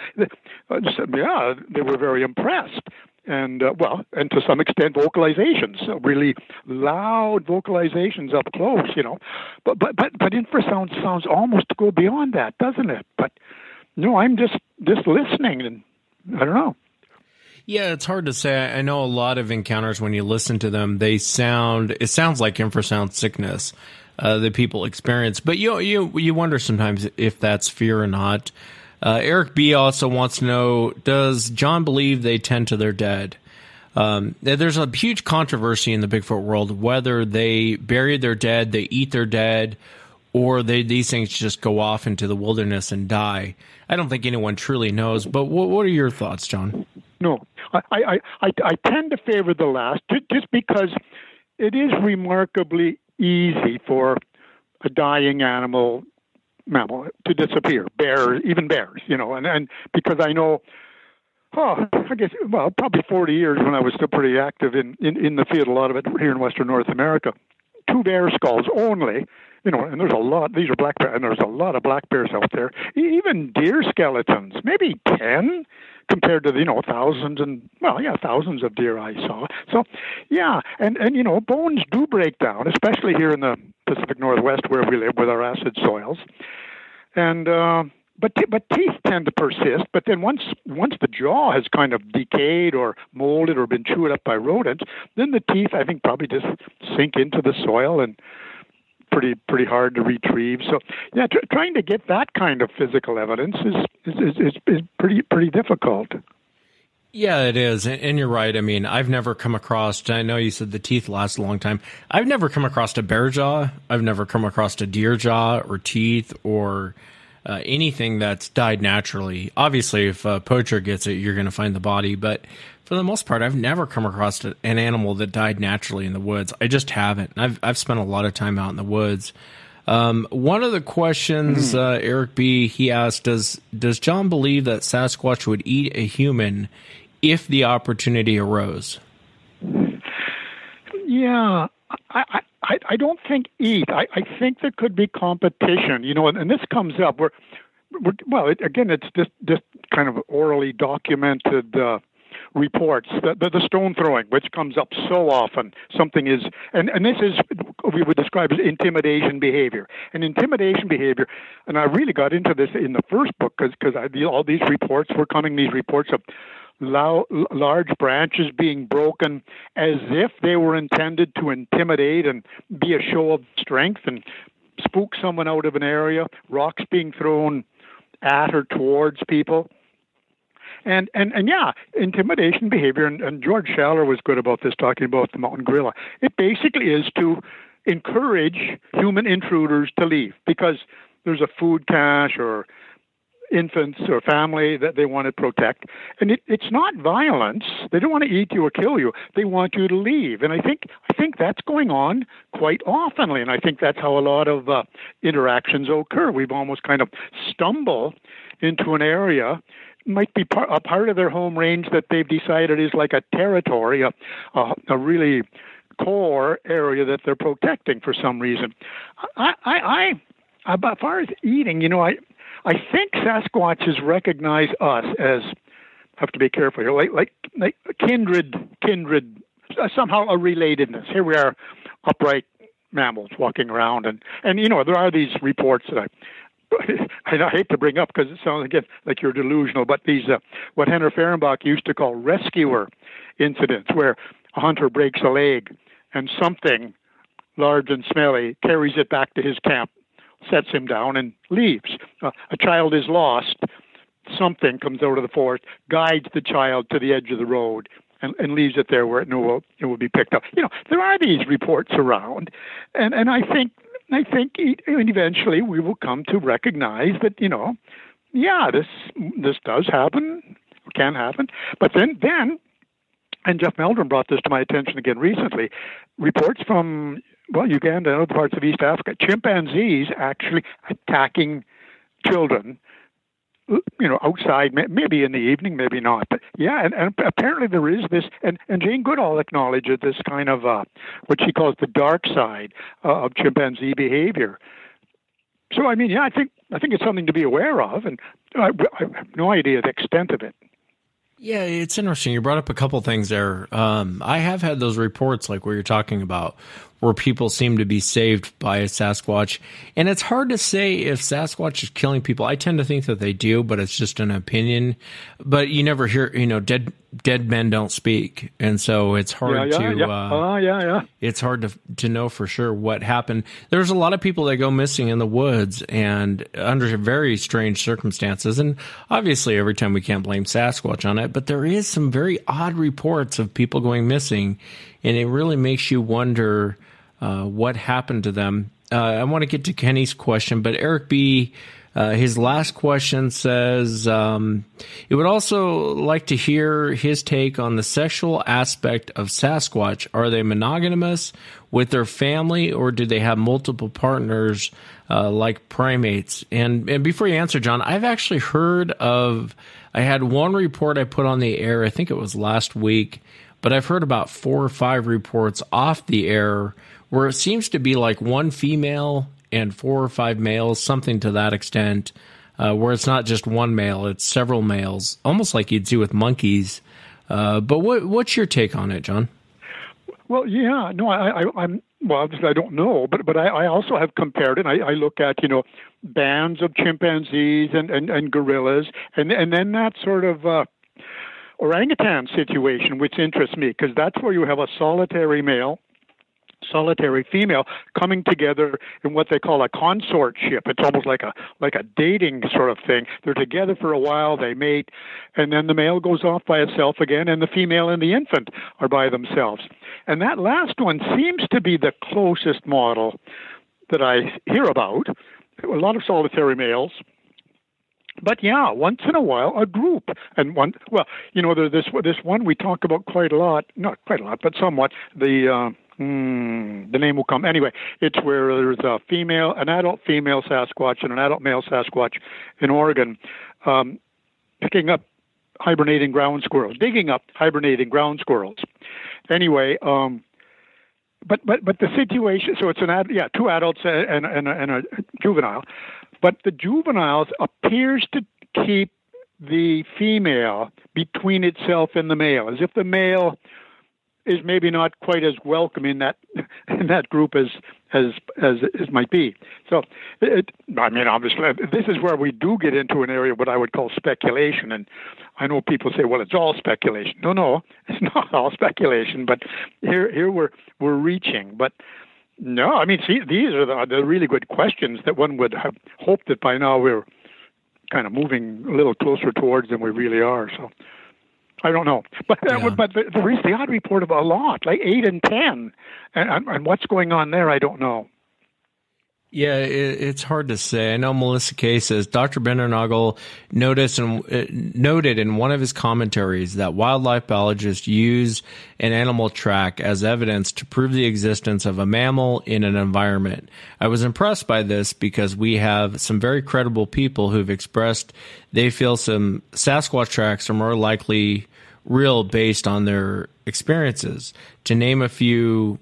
just, yeah, they were very impressed. And uh, well, and to some extent, vocalizations, really loud vocalizations up close, you know. But but but but infrasound sounds almost go beyond that, doesn't it? But no, I'm just just listening, and I don't know. Yeah, it's hard to say. I know a lot of encounters when you listen to them, they sound it sounds like infrasound sickness uh, that people experience, but you you you wonder sometimes if that's fear or not. Uh, Eric B also wants to know: Does John believe they tend to their dead? Um, there's a huge controversy in the Bigfoot world whether they bury their dead, they eat their dead, or they these things just go off into the wilderness and die. I don't think anyone truly knows. But what, what are your thoughts, John? No, I, I, I, I tend to favor the last just because it is remarkably easy for a dying animal mammal to disappear. Bears, even bears, you know, and, and because I know, oh, I guess, well, probably 40 years when I was still pretty active in, in, in the field, a lot of it here in Western North America. Two bear skulls only, you know, and there's a lot, these are black bears, and there's a lot of black bears out there. Even deer skeletons, maybe 10 compared to the, you know thousands and well yeah thousands of deer I saw. So yeah, and and you know bones do break down, especially here in the Pacific Northwest where we live with our acid soils, and. Uh, but but teeth tend to persist. But then once once the jaw has kind of decayed or molded or been chewed up by rodents, then the teeth I think probably just sink into the soil and pretty pretty hard to retrieve. So yeah, tr- trying to get that kind of physical evidence is is, is is pretty pretty difficult. Yeah, it is, and you're right. I mean, I've never come across. I know you said the teeth last a long time. I've never come across a bear jaw. I've never come across a deer jaw or teeth or uh, anything that's died naturally. Obviously, if a poacher gets it, you're going to find the body. But for the most part, I've never come across an animal that died naturally in the woods. I just haven't. I've I've spent a lot of time out in the woods. Um, one of the questions Hmm. uh, Eric B. he asked does does John believe that Sasquatch would eat a human if the opportunity arose? Yeah, I, I, I- don't think eat. I, I think there could be competition. You know, and, and this comes up. We're, we're well, it, again, it's just just kind of orally documented. Uh, reports the, the, the stone throwing which comes up so often something is and, and this is we would describe as intimidation behavior. And intimidation behavior and i really got into this in the first book because all these reports were coming these reports of low, large branches being broken as if they were intended to intimidate and be a show of strength and spook someone out of an area rocks being thrown at or towards people and and and yeah, intimidation behavior. And, and George Schaller was good about this, talking about the mountain gorilla. It basically is to encourage human intruders to leave because there's a food cache or infants or family that they want to protect. And it, it's not violence. They don't want to eat you or kill you. They want you to leave. And I think I think that's going on quite oftenly. And I think that's how a lot of uh, interactions occur. We've almost kind of stumble into an area might be par- a part of their home range that they've decided is like a territory, a, a, a really core area that they're protecting for some reason. I, I, I, as far as eating, you know, I, I think Sasquatches recognize us as have to be careful here, like like like kindred, kindred, uh, somehow a relatedness. Here we are, upright mammals walking around, and and you know there are these reports that I I hate to bring up because it sounds again like you're delusional, but these uh, what Henry Fehrenbach used to call rescuer incidents, where a hunter breaks a leg and something large and smelly carries it back to his camp, sets him down, and leaves. Uh, a child is lost. Something comes out of the forest, guides the child to the edge of the road, and, and leaves it there where it will it will be picked up. You know, there are these reports around, and and I think I think and eventually we will come to recognize that you know, yeah, this this does happen, can happen. But then then, and Jeff Meldrum brought this to my attention again recently. Reports from well Uganda and other parts of East Africa, chimpanzees actually attacking children. You know, outside, maybe in the evening, maybe not. But yeah, and, and apparently there is this, and, and Jane Goodall acknowledges this kind of uh, what she calls the dark side uh, of chimpanzee behavior. So I mean, yeah, I think I think it's something to be aware of, and I, I have no idea the extent of it. Yeah, it's interesting. You brought up a couple things there. Um, I have had those reports, like what you're talking about, where people seem to be saved by a Sasquatch. And it's hard to say if Sasquatch is killing people. I tend to think that they do, but it's just an opinion. But you never hear, you know, dead dead men don't speak, and so it's hard yeah, yeah, to. Yeah. Uh, uh, yeah, yeah. It's hard to to know for sure what happened. There's a lot of people that go missing in the woods and under very strange circumstances, and obviously every time we can't blame Sasquatch on it, but there is some very odd reports of people going missing, and it really makes you wonder uh, what happened to them. Uh, I want to get to Kenny's question, but Eric B. Uh, his last question says, um, "It would also like to hear his take on the sexual aspect of Sasquatch. Are they monogamous with their family, or do they have multiple partners uh, like primates?" And and before you answer, John, I've actually heard of. I had one report I put on the air. I think it was last week, but I've heard about four or five reports off the air where it seems to be like one female and four or five males, something to that extent, uh, where it's not just one male, it's several males, almost like you'd see with monkeys. Uh, but what what's your take on it, John? Well, yeah, no, I, I, I'm well, obviously I don't know, but but I, I also have compared it. I, I look at you know bands of chimpanzees and, and, and gorillas, and and then that sort of uh, orangutan situation, which interests me because that's where you have a solitary male solitary female coming together in what they call a consortship. It's almost like a like a dating sort of thing. They're together for a while, they mate, and then the male goes off by itself again, and the female and the infant are by themselves. And that last one seems to be the closest model that I hear about. A lot of solitary males but yeah, once in a while, a group, and one. Well, you know, this this one we talk about quite a lot, not quite a lot, but somewhat. The uh, hmm, the name will come anyway. It's where there's a female, an adult female Sasquatch, and an adult male Sasquatch in Oregon, um, picking up hibernating ground squirrels, digging up hibernating ground squirrels. Anyway, um, but but but the situation. So it's an ad, yeah, two adults and and, and a juvenile, but the juveniles appears to keep the female between itself and the male, as if the male is maybe not quite as welcome in that in that group as as as as might be. So, it, I mean, obviously, this is where we do get into an area what I would call speculation. And I know people say, "Well, it's all speculation." No, no, it's not all speculation. But here, here we're we're reaching. But no, I mean, see, these are the, the really good questions that one would have hoped that by now we're kind of moving a little closer towards than we really are. So. I don't know, but uh, Yeah. but the, there is the odd report of a lot, like eight and ten, and, and what's going on there, I don't know. Yeah, it, it's hard to say. I know Melissa Kay says Dr. Bindernagel noticed and uh, noted in one of his commentaries that wildlife biologists use an animal track as evidence to prove the existence of a mammal in an environment. I was impressed by this because we have some very credible people who've expressed they feel some Sasquatch tracks are more likely real based on their experiences. To name a few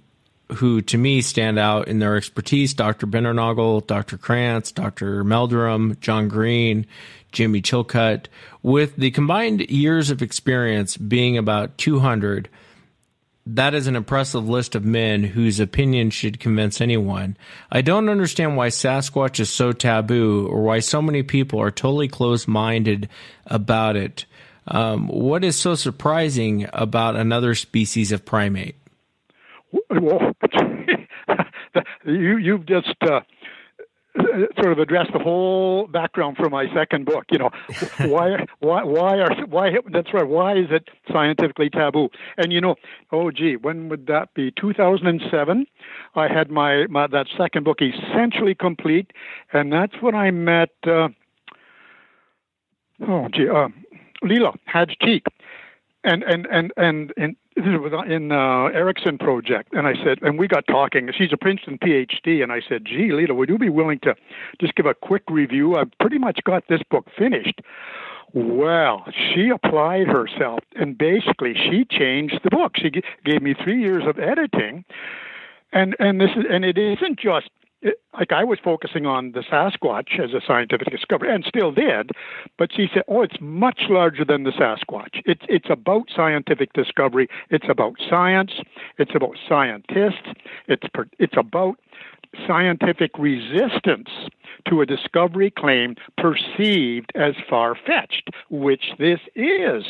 who to me stand out in their expertise Dr. Bindernagel, Dr. Krantz, Dr. Meldrum, John Green, Jimmy Chilcutt, with the combined years of experience being about 200. That is an impressive list of men whose opinion should convince anyone. I don't understand why Sasquatch is so taboo or why so many people are totally closed minded about it. Um, what is so surprising about another species of primate? Well, you you've just uh, sort of addressed the whole background for my second book. You know, why why why are why that's right. Why is it scientifically taboo? And you know, oh gee, when would that be? 2007. I had my, my that second book essentially complete, and that's when I met. Uh, oh gee, uh, Leela Hadj Cheek and and and and and this was in uh, Erickson project, and I said, and we got talking. She's a Princeton PhD, and I said, "Gee, Lita, would you be willing to just give a quick review? I've pretty much got this book finished." Well, she applied herself, and basically, she changed the book. She g- gave me three years of editing, and and this is and it isn't just like I was focusing on the Sasquatch as a scientific discovery, and still did, but she said, "Oh, it's much larger than the Sasquatch. It's it's about scientific discovery. It's about science. It's about scientists. It's it's about scientific resistance to a discovery claim perceived as far fetched, which this is."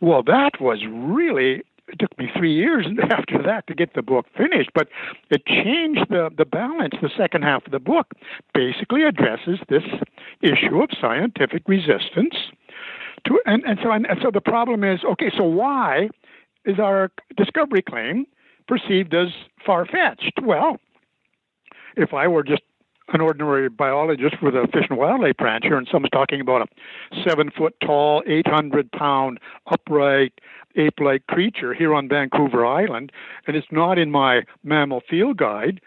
Well, that was really it took me three years after that to get the book finished, but it changed the, the balance. The second half of the book basically addresses this issue of scientific resistance to, and, and so and so the problem is okay. So why is our discovery claim perceived as far fetched? Well, if I were just an ordinary biologist with a fish and wildlife branch here, and someone's talking about a seven foot tall, 800 pound upright ape like creature here on Vancouver Island, and it's not in my mammal field guide.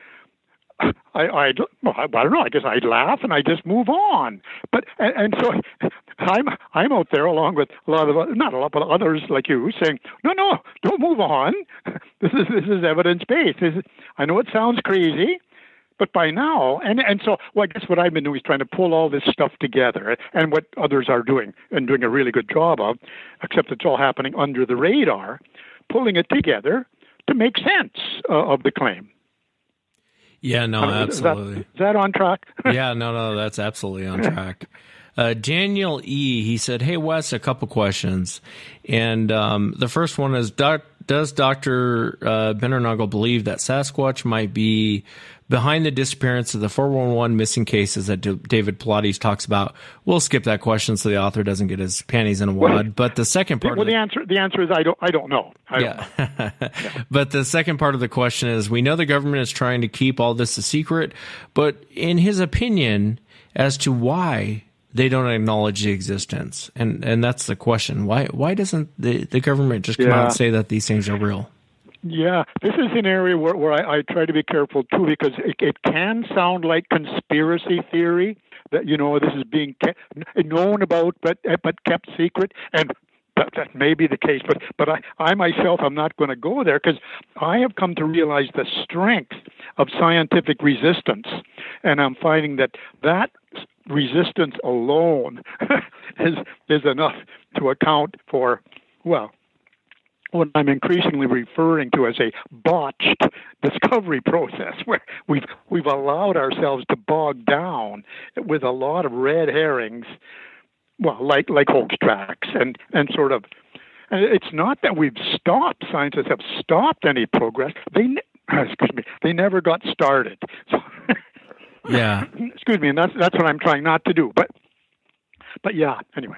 I, I, I don't know. I guess I'd laugh and I just move on. But and, and so I'm I'm out there along with a lot of not a lot, but others like you saying, no, no, don't move on. This is this is evidence based. I know it sounds crazy, but by now, and and so, well, I guess what I've been doing is trying to pull all this stuff together, and what others are doing and doing a really good job of, except it's all happening under the radar, pulling it together to make sense uh, of the claim. Yeah, no, mean, is that- absolutely. That on track? yeah, no, no, that's absolutely on track. Uh, Daniel E. He said, "Hey Wes, a couple questions, and um, the first one is: doc, Does Doctor uh, believe that Sasquatch might be behind the disappearance of the 411 missing cases that D- David Paulides talks about?" We'll skip that question so the author doesn't get his panties in a wad. But the second part, well, of the, the answer the answer is I don't I don't know. I don't yeah. but the second part of the question is we know the government is trying to keep all this a secret, but in his opinion, as to why they don't acknowledge the existence, and and that's the question. Why why doesn't the the government just come Yeah. out and say that these things are real? Yeah, this is an area where, where I, I try to be careful too because it, it can sound like conspiracy theory that you know this is being kept, known about but but kept secret and that, that may be the case but but I, I myself I'm not going to go there because I have come to realize the strength of scientific resistance and I'm finding that that resistance alone is is enough to account for well what I'm increasingly referring to as a botched discovery process, where we've we've allowed ourselves to bog down with a lot of red herrings, well, like like hoax tracks and and sort of. And it's not that we've stopped. Scientists have stopped any progress. They excuse me. They never got started. So, Yeah. excuse me, and that's that's what I'm trying not to do. But but yeah. Anyway.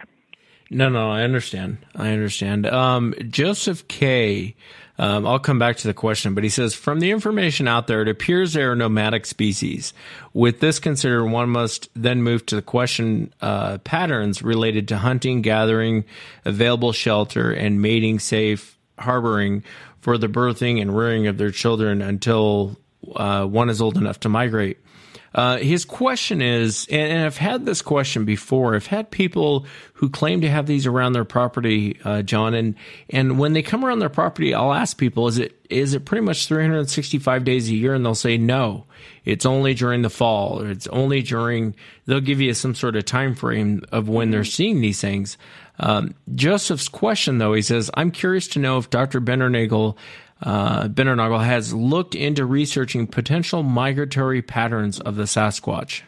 No, no, I understand. I understand. Um, Joseph K. Um, I'll come back to the question, but he says, from the information out there, it appears they are nomadic species. With this considered, one must then move to the question uh, patterns related to hunting, gathering, available shelter, and mating safe harboring for the birthing and rearing of their children until uh, one is old enough to migrate. Uh, his question is, and, and I've had this question before. I've had people who claim to have these around their property, uh, John, and and when they come around their property, I'll ask people, is it is it pretty much 365 days a year? And they'll say no, it's only during the fall, or it's only during. They'll give you some sort of time frame of when they're seeing these things. Um, Joseph's question, though, he says, I'm curious to know if Dr. Bindernagel uh, Bindernagel has looked into researching potential migratory patterns of the Sasquatch.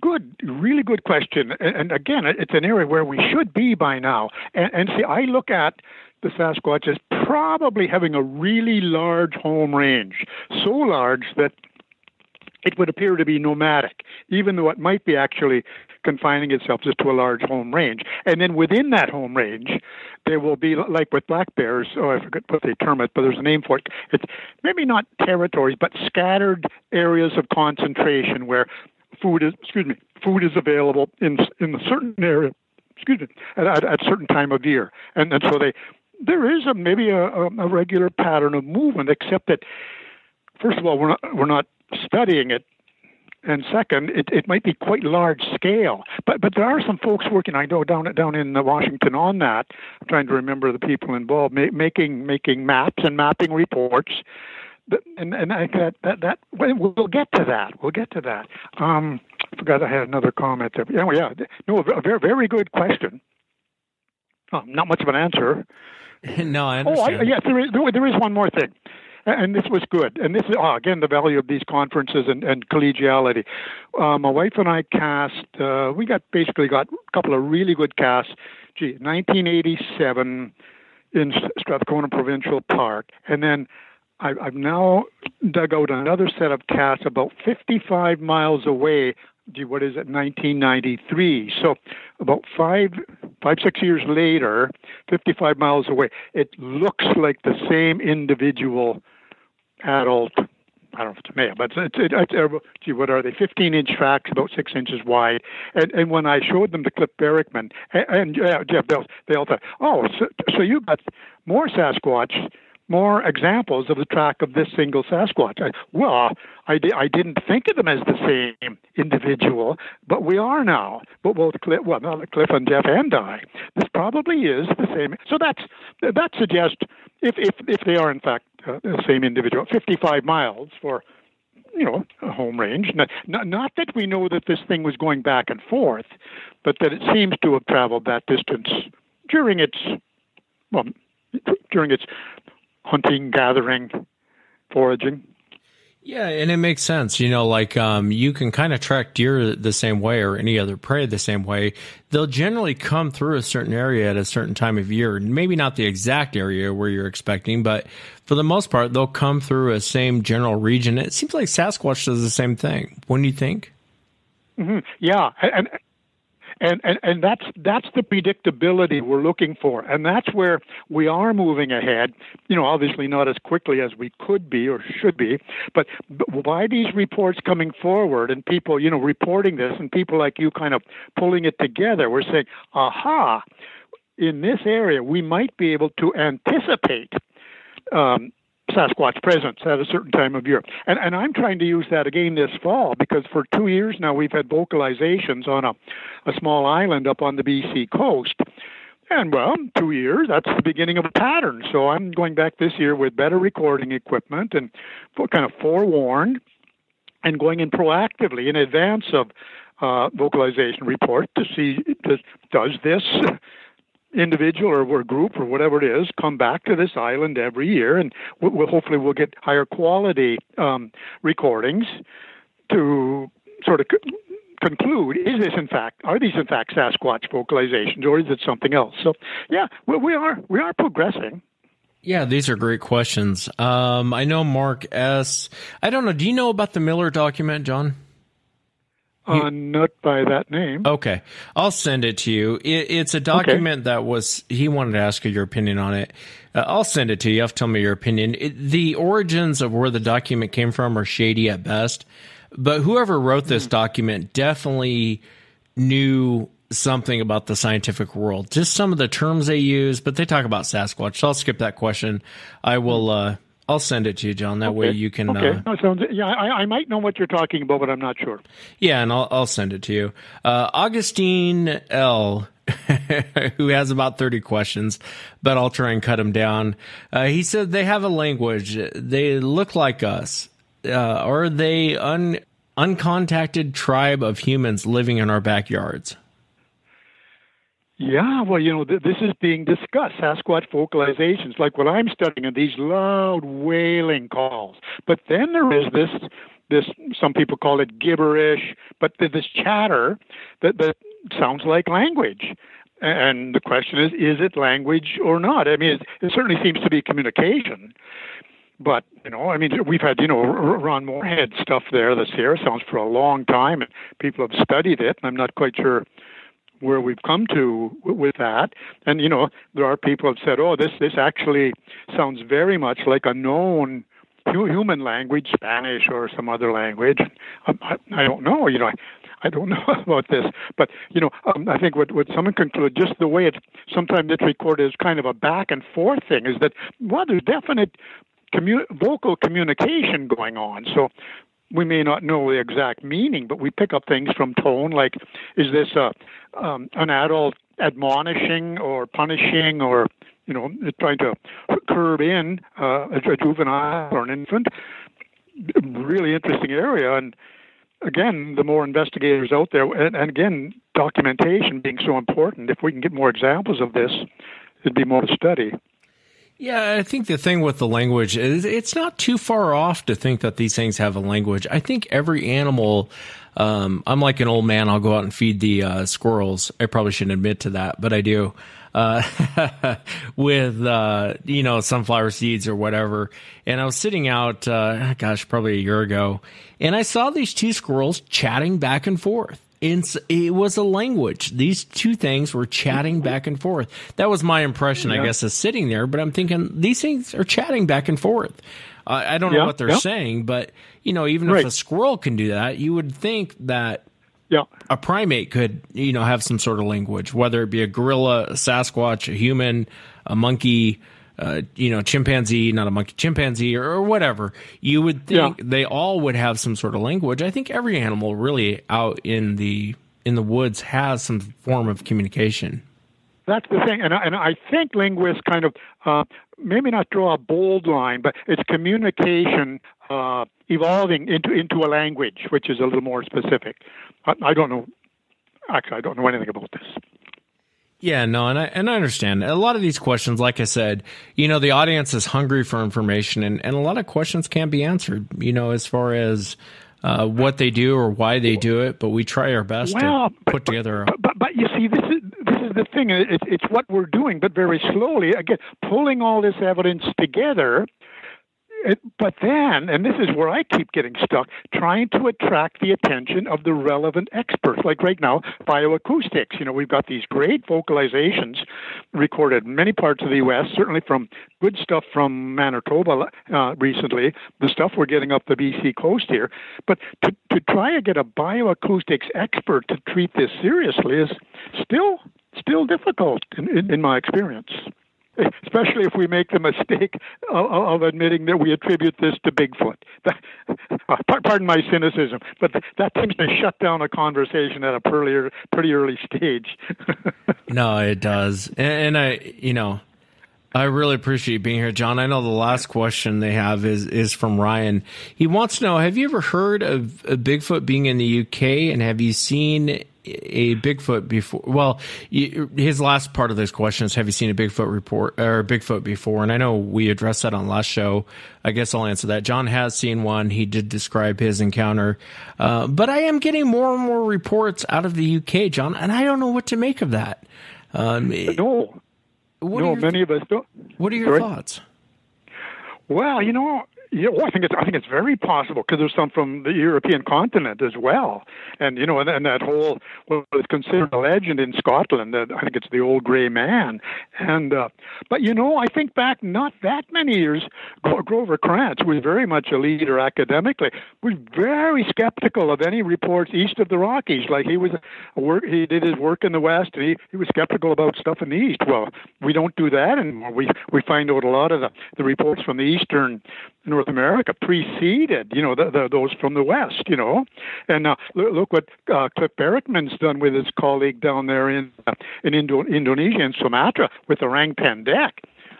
Good, really good question. And, and again, it's an area where we should be by now. And, and see, I look at the Sasquatch as probably having a really large home range, so large that it would appear to be nomadic, even though it might be actually confining itself just to a large home range. And then within that home range, there will be, like with black bears, oh, I forget what they term it, but there's a name for it. It's maybe not territories, but scattered areas of concentration where food is, excuse me, food is available in in a certain area, excuse me, at, at, at certain time of year. And, and so they, there is a maybe a, a regular pattern of movement, except that, first of all, we're not, we're not studying it and second, it, it might be quite large scale. But but there are some folks working. I know down down in Washington on that. I'm trying to remember the people involved, ma- making making maps and mapping reports. But- And and I, that that that well, get to that. We'll get to that. Um, I forgot I had another comment there. Yeah, yeah. No, a very very good question. Oh, not much of an answer. no, I Oh, understand. I, yes, there is, there, there is one more thing. And this was good. And this is, oh, again, the value of these conferences and, and collegiality. Uh, my wife and I cast, uh, we got basically got a couple of really good casts. Gee, 1987 in Strathcona Provincial Park. And then I, I've now dug out another set of casts about 55 miles away. Gee, what is it? 1993. So about five, five, six years later, 55 miles away, it looks like the same individual adult. I don't know if it's male, but it's, it's, it's uh, gee, what are they? 15 inch tracks, about six inches wide. And, and when I showed them to Cliff Barackman and, and uh, Jeff Bells, they all thought, oh, so, so you got more Sasquatch, more examples of the track of this single Sasquatch. I, well, I, I didn't think of them as the same individual, but we are now. But both Cliff, well, not Cliff and Jeff and I, this probably is the same. So that's that suggests if if if they are in fact uh, the same individual, 55 miles for you know a home range. Not, not not that we know that this thing was going back and forth, but that it seems to have traveled that distance during its well during its hunting, gathering, foraging. Yeah, and it makes sense. You know, like um, you can kind of track deer the same way or any other prey the same way. They'll generally come through a certain area at a certain time of year. Maybe not the exact area where you're expecting, but for the most part, they'll come through a same general region. It seems like Sasquatch does the same thing. Wouldn't you think? hmm Yeah, and and, and and that's that's the predictability we're looking for, and that's where we are moving ahead. You know, obviously not as quickly as we could be or should be, but, by these reports coming forward and people, you know, reporting this, and people like you kind of pulling it together, we're saying, aha, in this area we might be able to anticipate. Um, Sasquatch presence at a certain time of year. And, and I'm trying to use that again this fall because for two years now we've had vocalizations on a, a small island up on the BC coast. And well, two years, that's the beginning of a pattern. So I'm going back this year with better recording equipment and kind of forewarned and going in proactively in advance of uh, vocalization report to see does, does this individual or, or group or whatever it is come back to this island every year, and we'll, hopefully we'll get higher quality um, recordings to sort of c- conclude: is this in fact are these in fact Sasquatch vocalizations, or is it something else? So, yeah, we, we are we are progressing. Yeah, these are great questions. Um, I know Mark S. I don't know. Do you know about the Miller document, John? Uh, not by that name. Okay, I'll send it to you. It, it's a document okay. that was. He wanted to ask you your opinion on it. Uh, I'll send it to you. You have to tell me your opinion. It, the origins of where the document came from are shady at best, but whoever wrote this mm. document definitely knew something about the scientific world. Just some of the terms they use, but they talk about Sasquatch. So I'll skip that question. I will. Uh, I'll send it to you, John. That okay. way you can. Okay. Uh, no, sounds, yeah, I, I, might know what you're talking about, but I'm not sure. Yeah, and I'll, I'll send it to you. Uh, Augustine L. who has about 30 questions, but I'll try and cut him down. Uh, he said they have a language. They look like us. Uh, are they un, uncontacted tribe of humans living in our backyards? Yeah, well, you know, th- this is being discussed. Sasquatch vocalizations, like what I'm studying, are these loud wailing calls. But then there is this, this some people call it gibberish, but this chatter that that sounds like language. And the question is, is it language or not? I mean, it, it certainly seems to be communication. But you know, I mean, we've had you know Ron Morehead stuff there, the Sierra Sounds for a long time, and people have studied it. And I'm not quite sure where we've come to with that. And you know, there are people have said, "Oh, this this actually sounds very much like a known human language, Spanish or some other language." Um, I, I don't know. You know, I, I don't know about this, but you know, um, I think what what someone concluded just the way it sometimes it's recorded is kind of a back and forth thing is that well, there's definite commu- vocal communication going on. So we may not know the exact meaning, but we pick up things from tone, like is this a um, an adult admonishing or punishing or you know trying to curb in uh, a, juvenile or an infant? Really interesting area, and again, the more investigators out there, and, and again, documentation being so important. If we can get more examples of this, it'd be more to study. Yeah, I think the thing with the language is it's not too far off to think that these things have a language. I think every animal, um, I'm like an old man. I'll go out and feed the uh, squirrels. I probably shouldn't admit to that, but I do. Uh, with, uh, you know, sunflower seeds or whatever. And I was sitting out, uh, gosh, probably a year ago, and I saw these two squirrels chatting back and forth it was a language. These two things were chatting back and forth. That was my impression, yeah. I guess, of sitting there. But I'm thinking these things are chatting back and forth. Uh, I don't know yeah, what they're yeah. saying, but you know, even right. if a squirrel can do that, you would think that yeah. a primate could, you know, have some sort of language, whether it be a gorilla, a Sasquatch, a human, a monkey uh, you know, chimpanzee, not a monkey, chimpanzee, or, or whatever, you would think yeah. they all would have some sort of language. I think every animal really out in the in the woods has some form of communication. That's the thing, and I, and I think linguists kind of uh, maybe not draw a bold line, but it's communication uh, evolving into into a language, which is a little more specific. I, I don't know. Actually, I don't know anything about this. Yeah, no, and I and I understand a lot of these questions. Like I said, you know, the audience is hungry for information, and and a lot of questions can't be answered. You know, as far as uh, what they do or why they do it, but we try our best well, to put together. A- but, but, but you see, this is this is the thing. It's it's what we're doing, but very slowly. Again, pulling all this evidence together it, but then, and this is where I keep getting stuck, trying to attract the attention of the relevant experts. Like right now, bioacoustics. You know, we've got these great vocalizations recorded in many parts of the U.S., certainly from good stuff from Manitoba uh, recently, the stuff we're getting up the BC coast here. But to, to try to get a bioacoustics expert to treat this seriously is still still difficult in, in, in my experience especially if we make the mistake of, admitting that we attribute this to Bigfoot. Pardon my cynicism, but that seems to shut down a conversation at a pretty, early stage. no, it does, and I, you know. I really appreciate being here, John. I know the last question they have is is from Ryan. He wants to know: Have you ever heard of, Bigfoot being in the UK, and have you seen a Bigfoot before? Well, his last part of this question is, have you seen a Bigfoot report or Bigfoot before? And I know we addressed that on last show. I guess I'll answer that. John has seen one. He did describe his encounter, uh, but I am getting more and more reports out of the UK, John, and I don't know what to make of that. Um, no, no, many th- of us don't. What are your Sorry? thoughts? Well, you know, yeah, well, I think it's I think it's very possible because there's some from the European continent as well, and you know, and, and that whole what is considered a legend in Scotland. That I think it's the old grey man, and uh, but you know, I think back not that many years, Grover Krantz was very much a leader academically. Was very skeptical of any reports east of the Rockies. Like he was work, he did his work in the west, and he he was skeptical about stuff in the east. Well, we don't do that anymore. We we find out a lot of the the reports from the eastern North America preceded, you know, the, the, those from the West, you know. And uh, look what uh, Cliff Barackman's done with his colleague down there in uh, in Indo- Indonesia and Sumatra with Orang Pendek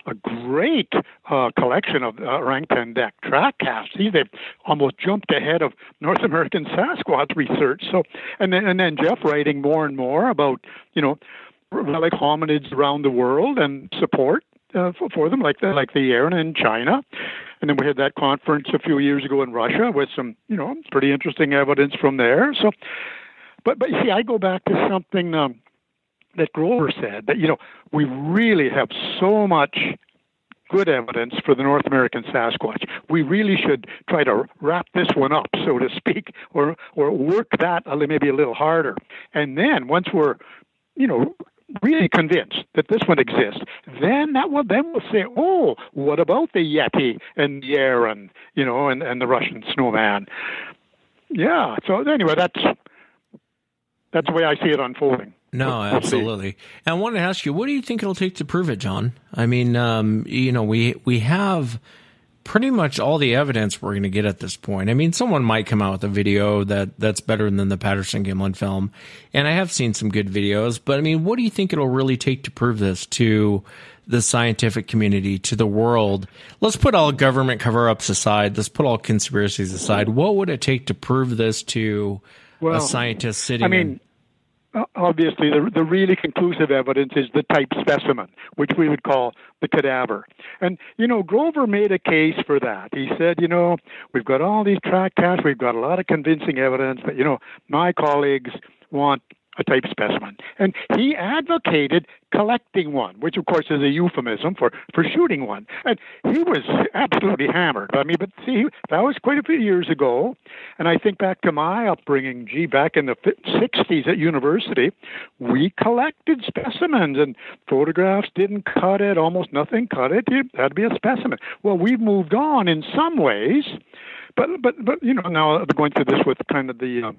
a great uh, collection of uh, orang pendek track casts. They've almost jumped ahead of North American Sasquatch research. So, and then and then Jeff writing more and more about you know like hominids around the world and support uh, for, for them, like the like the Yeren in China, and then we had that conference a few years ago in Russia with some, you know, pretty interesting evidence from there. So, but but you see, I go back to something um, that Grover said that you know we really have so much good evidence for the North American Sasquatch. We really should try to wrap this one up, so to speak, or or work that maybe a little harder. And then once we're, you know, really convinced that this one exists, then that will then we'll say, oh, what about the Yeti and the Yeren, you know, and, and the Russian snowman? Yeah. So anyway, that's that's the way I see it unfolding. No, absolutely. And I wanted to ask you, what do you think it'll take to prove it, John? I mean, um, you know, we we have pretty much all the evidence we're going to get at this point. I mean, someone might come out with a video that that's better than the Patterson Gimlin film, and I have seen some good videos. But I mean, what do you think it'll really take to prove this to the scientific community, to the world? Let's put all government cover-ups aside. Let's put all conspiracies aside. What would it take to prove this to well, a scientist sitting? I mean, Uh, obviously the, the really conclusive evidence is the type specimen, which we would call the cadaver. And, you know, Grover made a case for that. He said, you know, we've got all these track casts, we've got a lot of convincing evidence, but, you know, my colleagues want a type specimen. And he advocated collecting one, which of course is a euphemism for, for shooting one. And he was absolutely hammered. I mean, but see, that was quite a few years ago. And I think back to my upbringing, gee, back in the 60s at university, we collected specimens and photographs didn't cut it, almost nothing cut it. It had to be a specimen. Well, we've moved on in some ways. But, but, but you know, now they're going through this with kind of the uh,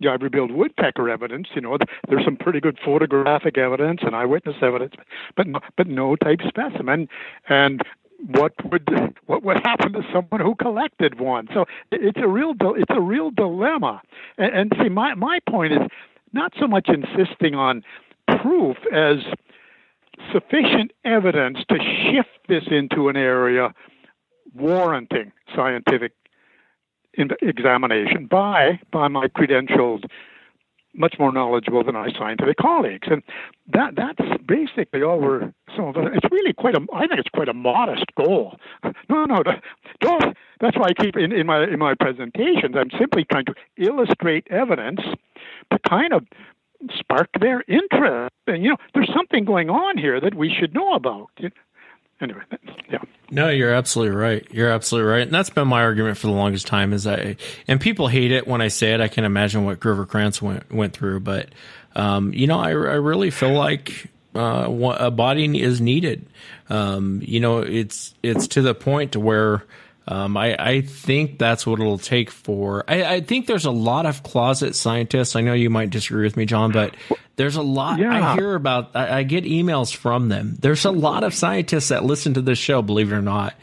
yeah, ivory-billed woodpecker evidence. You know, there's some pretty good photographic evidence and eyewitness evidence, but no, but no type specimen. And what would what would happen to someone who collected one? So it's a real it's a real dilemma. And, and see, my my point is not so much insisting on proof as sufficient evidence to shift this into an area warranting scientific examination by by my credentialed, much more knowledgeable than my scientific colleagues, and that that's basically all we're. So it's really quite a. I think it's quite a modest goal. No, no, don't. That's why I keep in, in my in my presentations. I'm simply trying to illustrate evidence to kind of spark their interest. And you know, there's something going on here that we should know about. Anyway, yeah. No, you're absolutely right. You're absolutely right, and that's been my argument for the longest time. Is I and people hate it when I say it. I can imagine what Grover Krantz went went through, but um, you know, I, I really feel like uh, a body is needed. Um, you know, it's it's to the point where um, I, I think that's what it'll take for. I, I, think there's a lot of closet scientists. I know you might disagree with me, John, but there's a lot yeah. I hear about. I, I, get emails from them. There's a lot of scientists that listen to this show, believe it or not.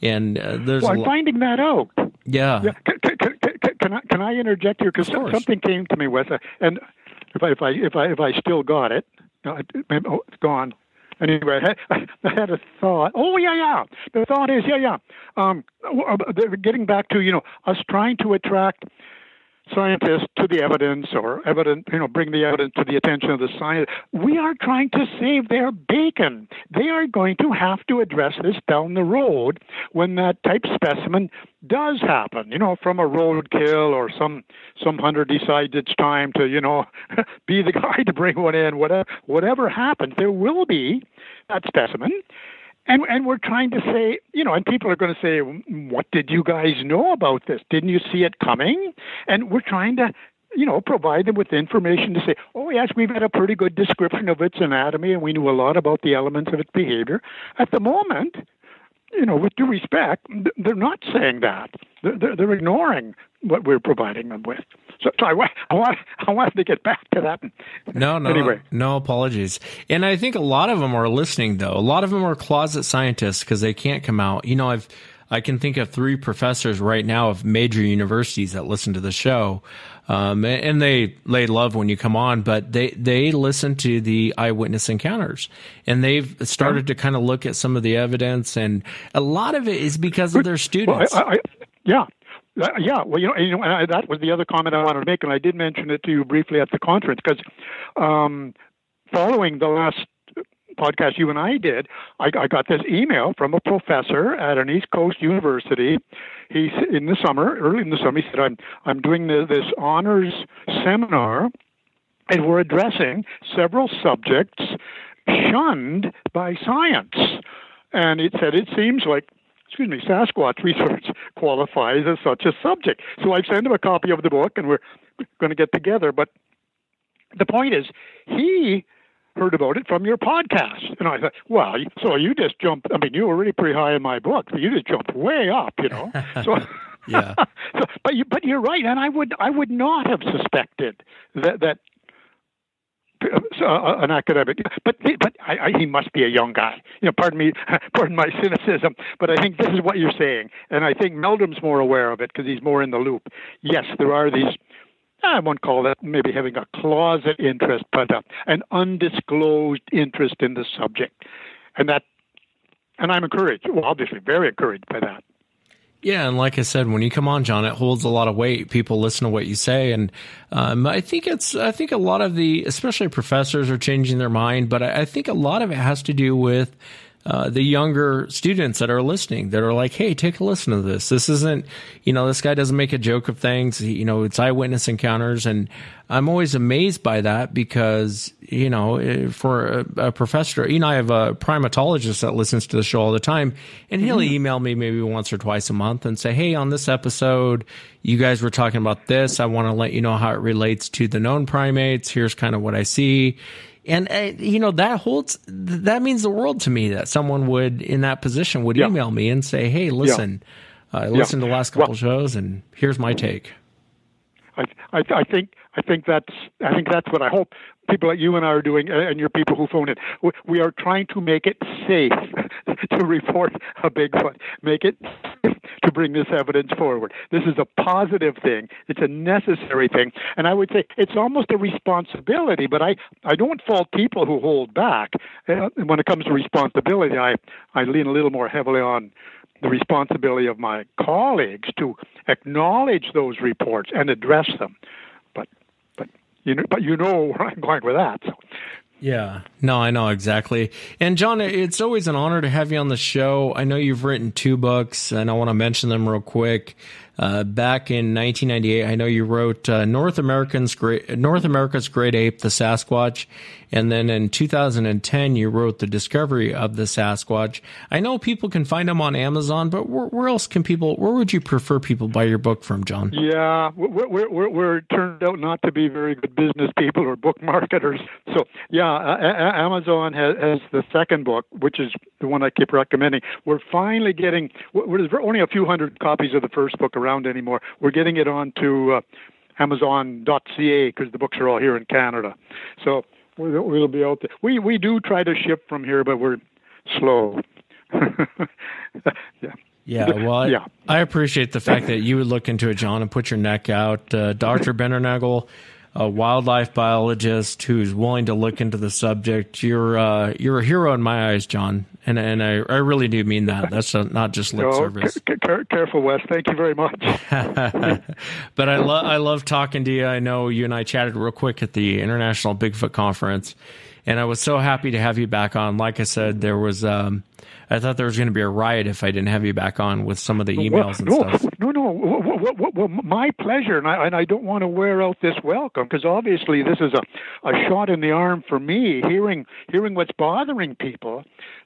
And uh, there's. Well, I'm finding that out. Yeah. yeah. Can, can, can, can, I can I interject here because something came to me with it, and if I if I if I if I still got it, no, oh, it's gone. Anyway, I had, a thought. Oh yeah, yeah. The thought is, yeah, yeah. Um, uh, getting back to you know us trying to attract scientists to the evidence or evidence, you know, bring the evidence to the attention of the science. We are trying to save their bacon. They are going to have to address this down the road when that type specimen does happen. You know, from a roadkill or some some hunter decides it's time to, you know, be the guy to bring one in. Whatever whatever happens, there will be that specimen and and we're trying to say, you know, and people are going to say, "What did you guys know about this? Didn't you see it coming?" And we're trying to, you know, provide them with information to say, "Oh yes, we've had a pretty good description of its anatomy, and we knew a lot about the elements of its behavior." At the moment, you know, with due respect, they're not saying that. They're, they're ignoring what we're providing them with. So, so I, I, want I wanted to get back to that. No, no, anyway. no apologies. And I think a lot of them are listening though. A lot of them are closet scientists because they can't come out. You know, I've I can think of three professors right now of major universities that listen to the show. Um, and they they love when you come on, but they they listen to the eyewitness encounters, and they've started to kind of look at some of the evidence, and a lot of it is because of their students. Well, I, I, yeah, uh, yeah, well, you know, you know, I, that was the other comment I wanted to make, and I did mention it to you briefly at the conference because um, following the last podcast you and I did, I, I, got this email from a professor at an East Coast university. He's in the summer, early in the summer. He said, "I'm I'm doing the, this honors seminar, and we're addressing several subjects shunned by science." And it said it seems like excuse me, Sasquatch research qualifies as such a subject. So I've sent him a copy of the book, and we're going to get together. But the point is, he heard about it from your podcast, and I thought, well, so you just jumped. I mean, you were already pretty high in my book, but you just jumped way up, you know. So. yeah. so, but you, but you're right, and I would I would not have suspected that that uh, an academic, but but I, I, he must be a young guy. You know, pardon me, pardon my cynicism, but I think this is what you're saying, and I think Meldrum's more aware of it because he's more in the loop. Yes, there are these. I won't call that maybe having a closet interest, but uh, an undisclosed interest in the subject, and that, and I'm encouraged. Well, obviously, very encouraged by that. Yeah, and like I said, when you come on, John, it holds a lot of weight. People listen to what you say, and um, I think it's I think a lot of the, especially professors, are changing their mind. But I, I think a lot of it has to do with uh, the younger students that are listening that are like, Hey, take a listen to this. This isn't, you know, this guy doesn't make a joke of things. He, you know, it's eyewitness encounters. And I'm always amazed by that because, you know, eh, for a, a professor, you know, I have a primatologist that listens to the show all the time and he'll mm-hmm. email me maybe once or twice a month and say, Hey, on this episode, you guys were talking about this. I want to let you know how it relates to the known primates. Here's kind of what I see and uh, you know that holds that means the world to me that someone would in that position would yeah. email me and say, "Hey, listen, yeah. uh, I listened yeah. to the last couple well, shows, and here's my take." I, I, I think I think that's I think that's what I hope people like you and I are doing, and your people who phone in. We are trying to make it safe to report a Bigfoot, make it to bring this evidence forward. This is a positive thing. It's a necessary thing, and I would say it's almost a responsibility. But I I don't fault people who hold back. Uh, when it comes to responsibility, I I lean a little more heavily on the responsibility of my colleagues to acknowledge those reports and address them. You know but you know where I'm going with that. So. Yeah, no, I know exactly. And John, it's always an honor to have you on the show. I know you've written two books, and I want to mention them real quick. Uh, back in 1998, I know you wrote uh, North American's Great North America's Great Ape, the Sasquatch, and then in 2010 you wrote The Discovery of the Sasquatch. I know people can find them on Amazon, but where, where else can people? Where would you prefer people buy your book from, John? Yeah, we're, we're, we're, turned out not to be very good business people or book marketers. So, yeah, a- Amazon has, has the second book, which is the one I keep recommending. We're finally getting, we're, there's only a few hundred copies of the first book around anymore. We're getting it onto uh, Amazon.ca because the books are all here in Canada. So we'll, be out there. We, we do try to ship from here, but we're slow. yeah. Yeah, well, I, Yeah. I appreciate the fact that you would look into it, John, and put your neck out. Uh, Dr. Bindernagel, a wildlife biologist who's willing to look into the subject. You're uh, you're a hero in my eyes, John, and and I, I really do mean that. That's a, not just lip No, service. c- c- careful, Wes. Thank you very much. but I love I love talking to you. I know you and I chatted real quick at the International Bigfoot Conference, and I was so happy to have you back on. Like I said, there was um, I thought there was going to be a riot if I didn't have you back on with some of the emails and well, no, stuff. No, no, well, well, well, well, my pleasure, and I, and I don't want to wear out this welcome because obviously this is a, a shot in the arm for me, hearing hearing what's bothering people,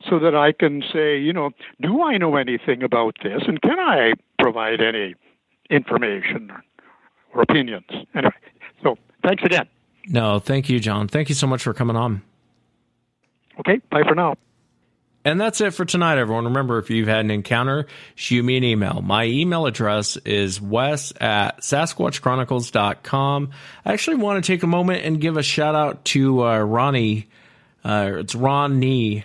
so that I can say, you know, do I know anything about this, and can I provide any information or opinions? Anyway, so thanks again. No, thank you, John. Thank you so much for coming on. Okay, bye for now. And that's it for tonight, everyone. Remember, if you've had an encounter, shoot me an email. My email address is wes at sasquatchchronicles.com. I actually want to take a moment and give a shout out to uh, Ronnie. Uh, it's Ron Nee.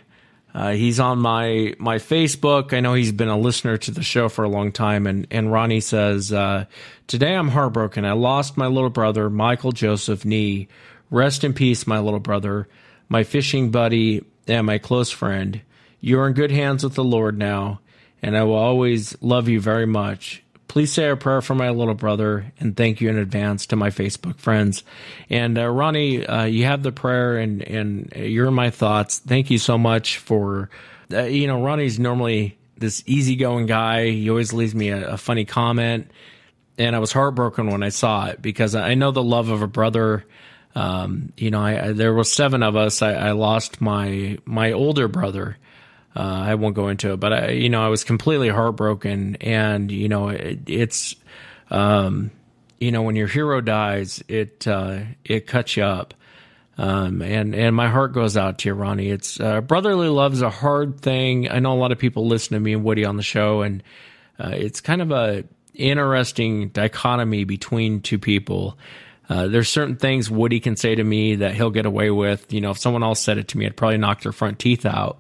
Uh, he's on my my Facebook. I know he's been a listener to the show for a long time, and and Ronnie says, uh, "Today I'm heartbroken. I lost my little brother, Michael Joseph Nee. Rest in peace, my little brother, my fishing buddy, and my close friend. You're in good hands with the Lord now, and I will always love you very much." Please say a prayer for my little brother and thank you in advance to my Facebook friends. And uh, Ronnie, uh, you have the prayer and, and you're in my thoughts. Thank you so much for, uh, you know, Ronnie's normally this easygoing guy. He always leaves me a, a funny comment. And I was heartbroken when I saw it because I know the love of a brother. Um, you know, I, I, there was seven of us. I, I lost my, my older brother. Uh, I won't go into it, but I, you know, I was completely heartbroken, and you know, it, it's, um, you know, when your hero dies, it uh, it cuts you up, um, and and my heart goes out to you, Ronnie. It's uh, brotherly love is a hard thing. I know a lot of people listen to me and Woody on the show, and uh, it's kind of a interesting dichotomy between two people. Uh, there's certain things Woody can say to me that he'll get away with. You know, if someone else said it to me, I'd probably knock their front teeth out.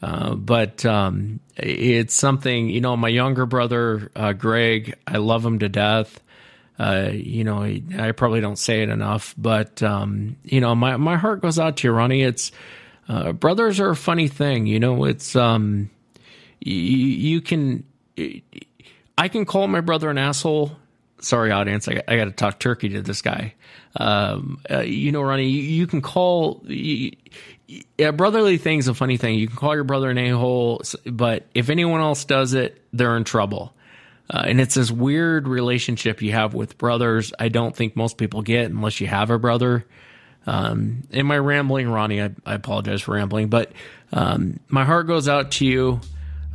Uh, but um, it's something, you know, my younger brother, uh, Greg, I love him to death. Uh, you know, I, probably don't say it enough, but, um, you know, my, my heart goes out to you, Ronnie. It's, uh, brothers are a funny thing, you know, it's, um, you, you can, I can call my brother an asshole. Sorry, audience. I, I got to talk turkey to this guy. Um, uh, you know, Ronnie, you, you can call, yeah, brotherly thing's a funny thing. You can call your brother an a-hole, but if anyone else does it, they're in trouble. Uh, and it's this weird relationship you have with brothers. I don't think most people get unless you have a brother. Um, in my rambling, Ronnie, I, I apologize for rambling, but um, my heart goes out to you.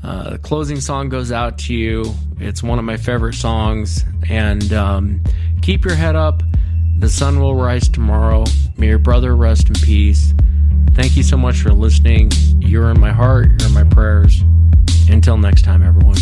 Uh, the closing song goes out to you. It's one of my favorite songs. And um, keep your head up. The sun will rise tomorrow. May your brother rest in peace. Thank you so much for listening. You're in my heart, you're in my prayers. Until next time, everyone.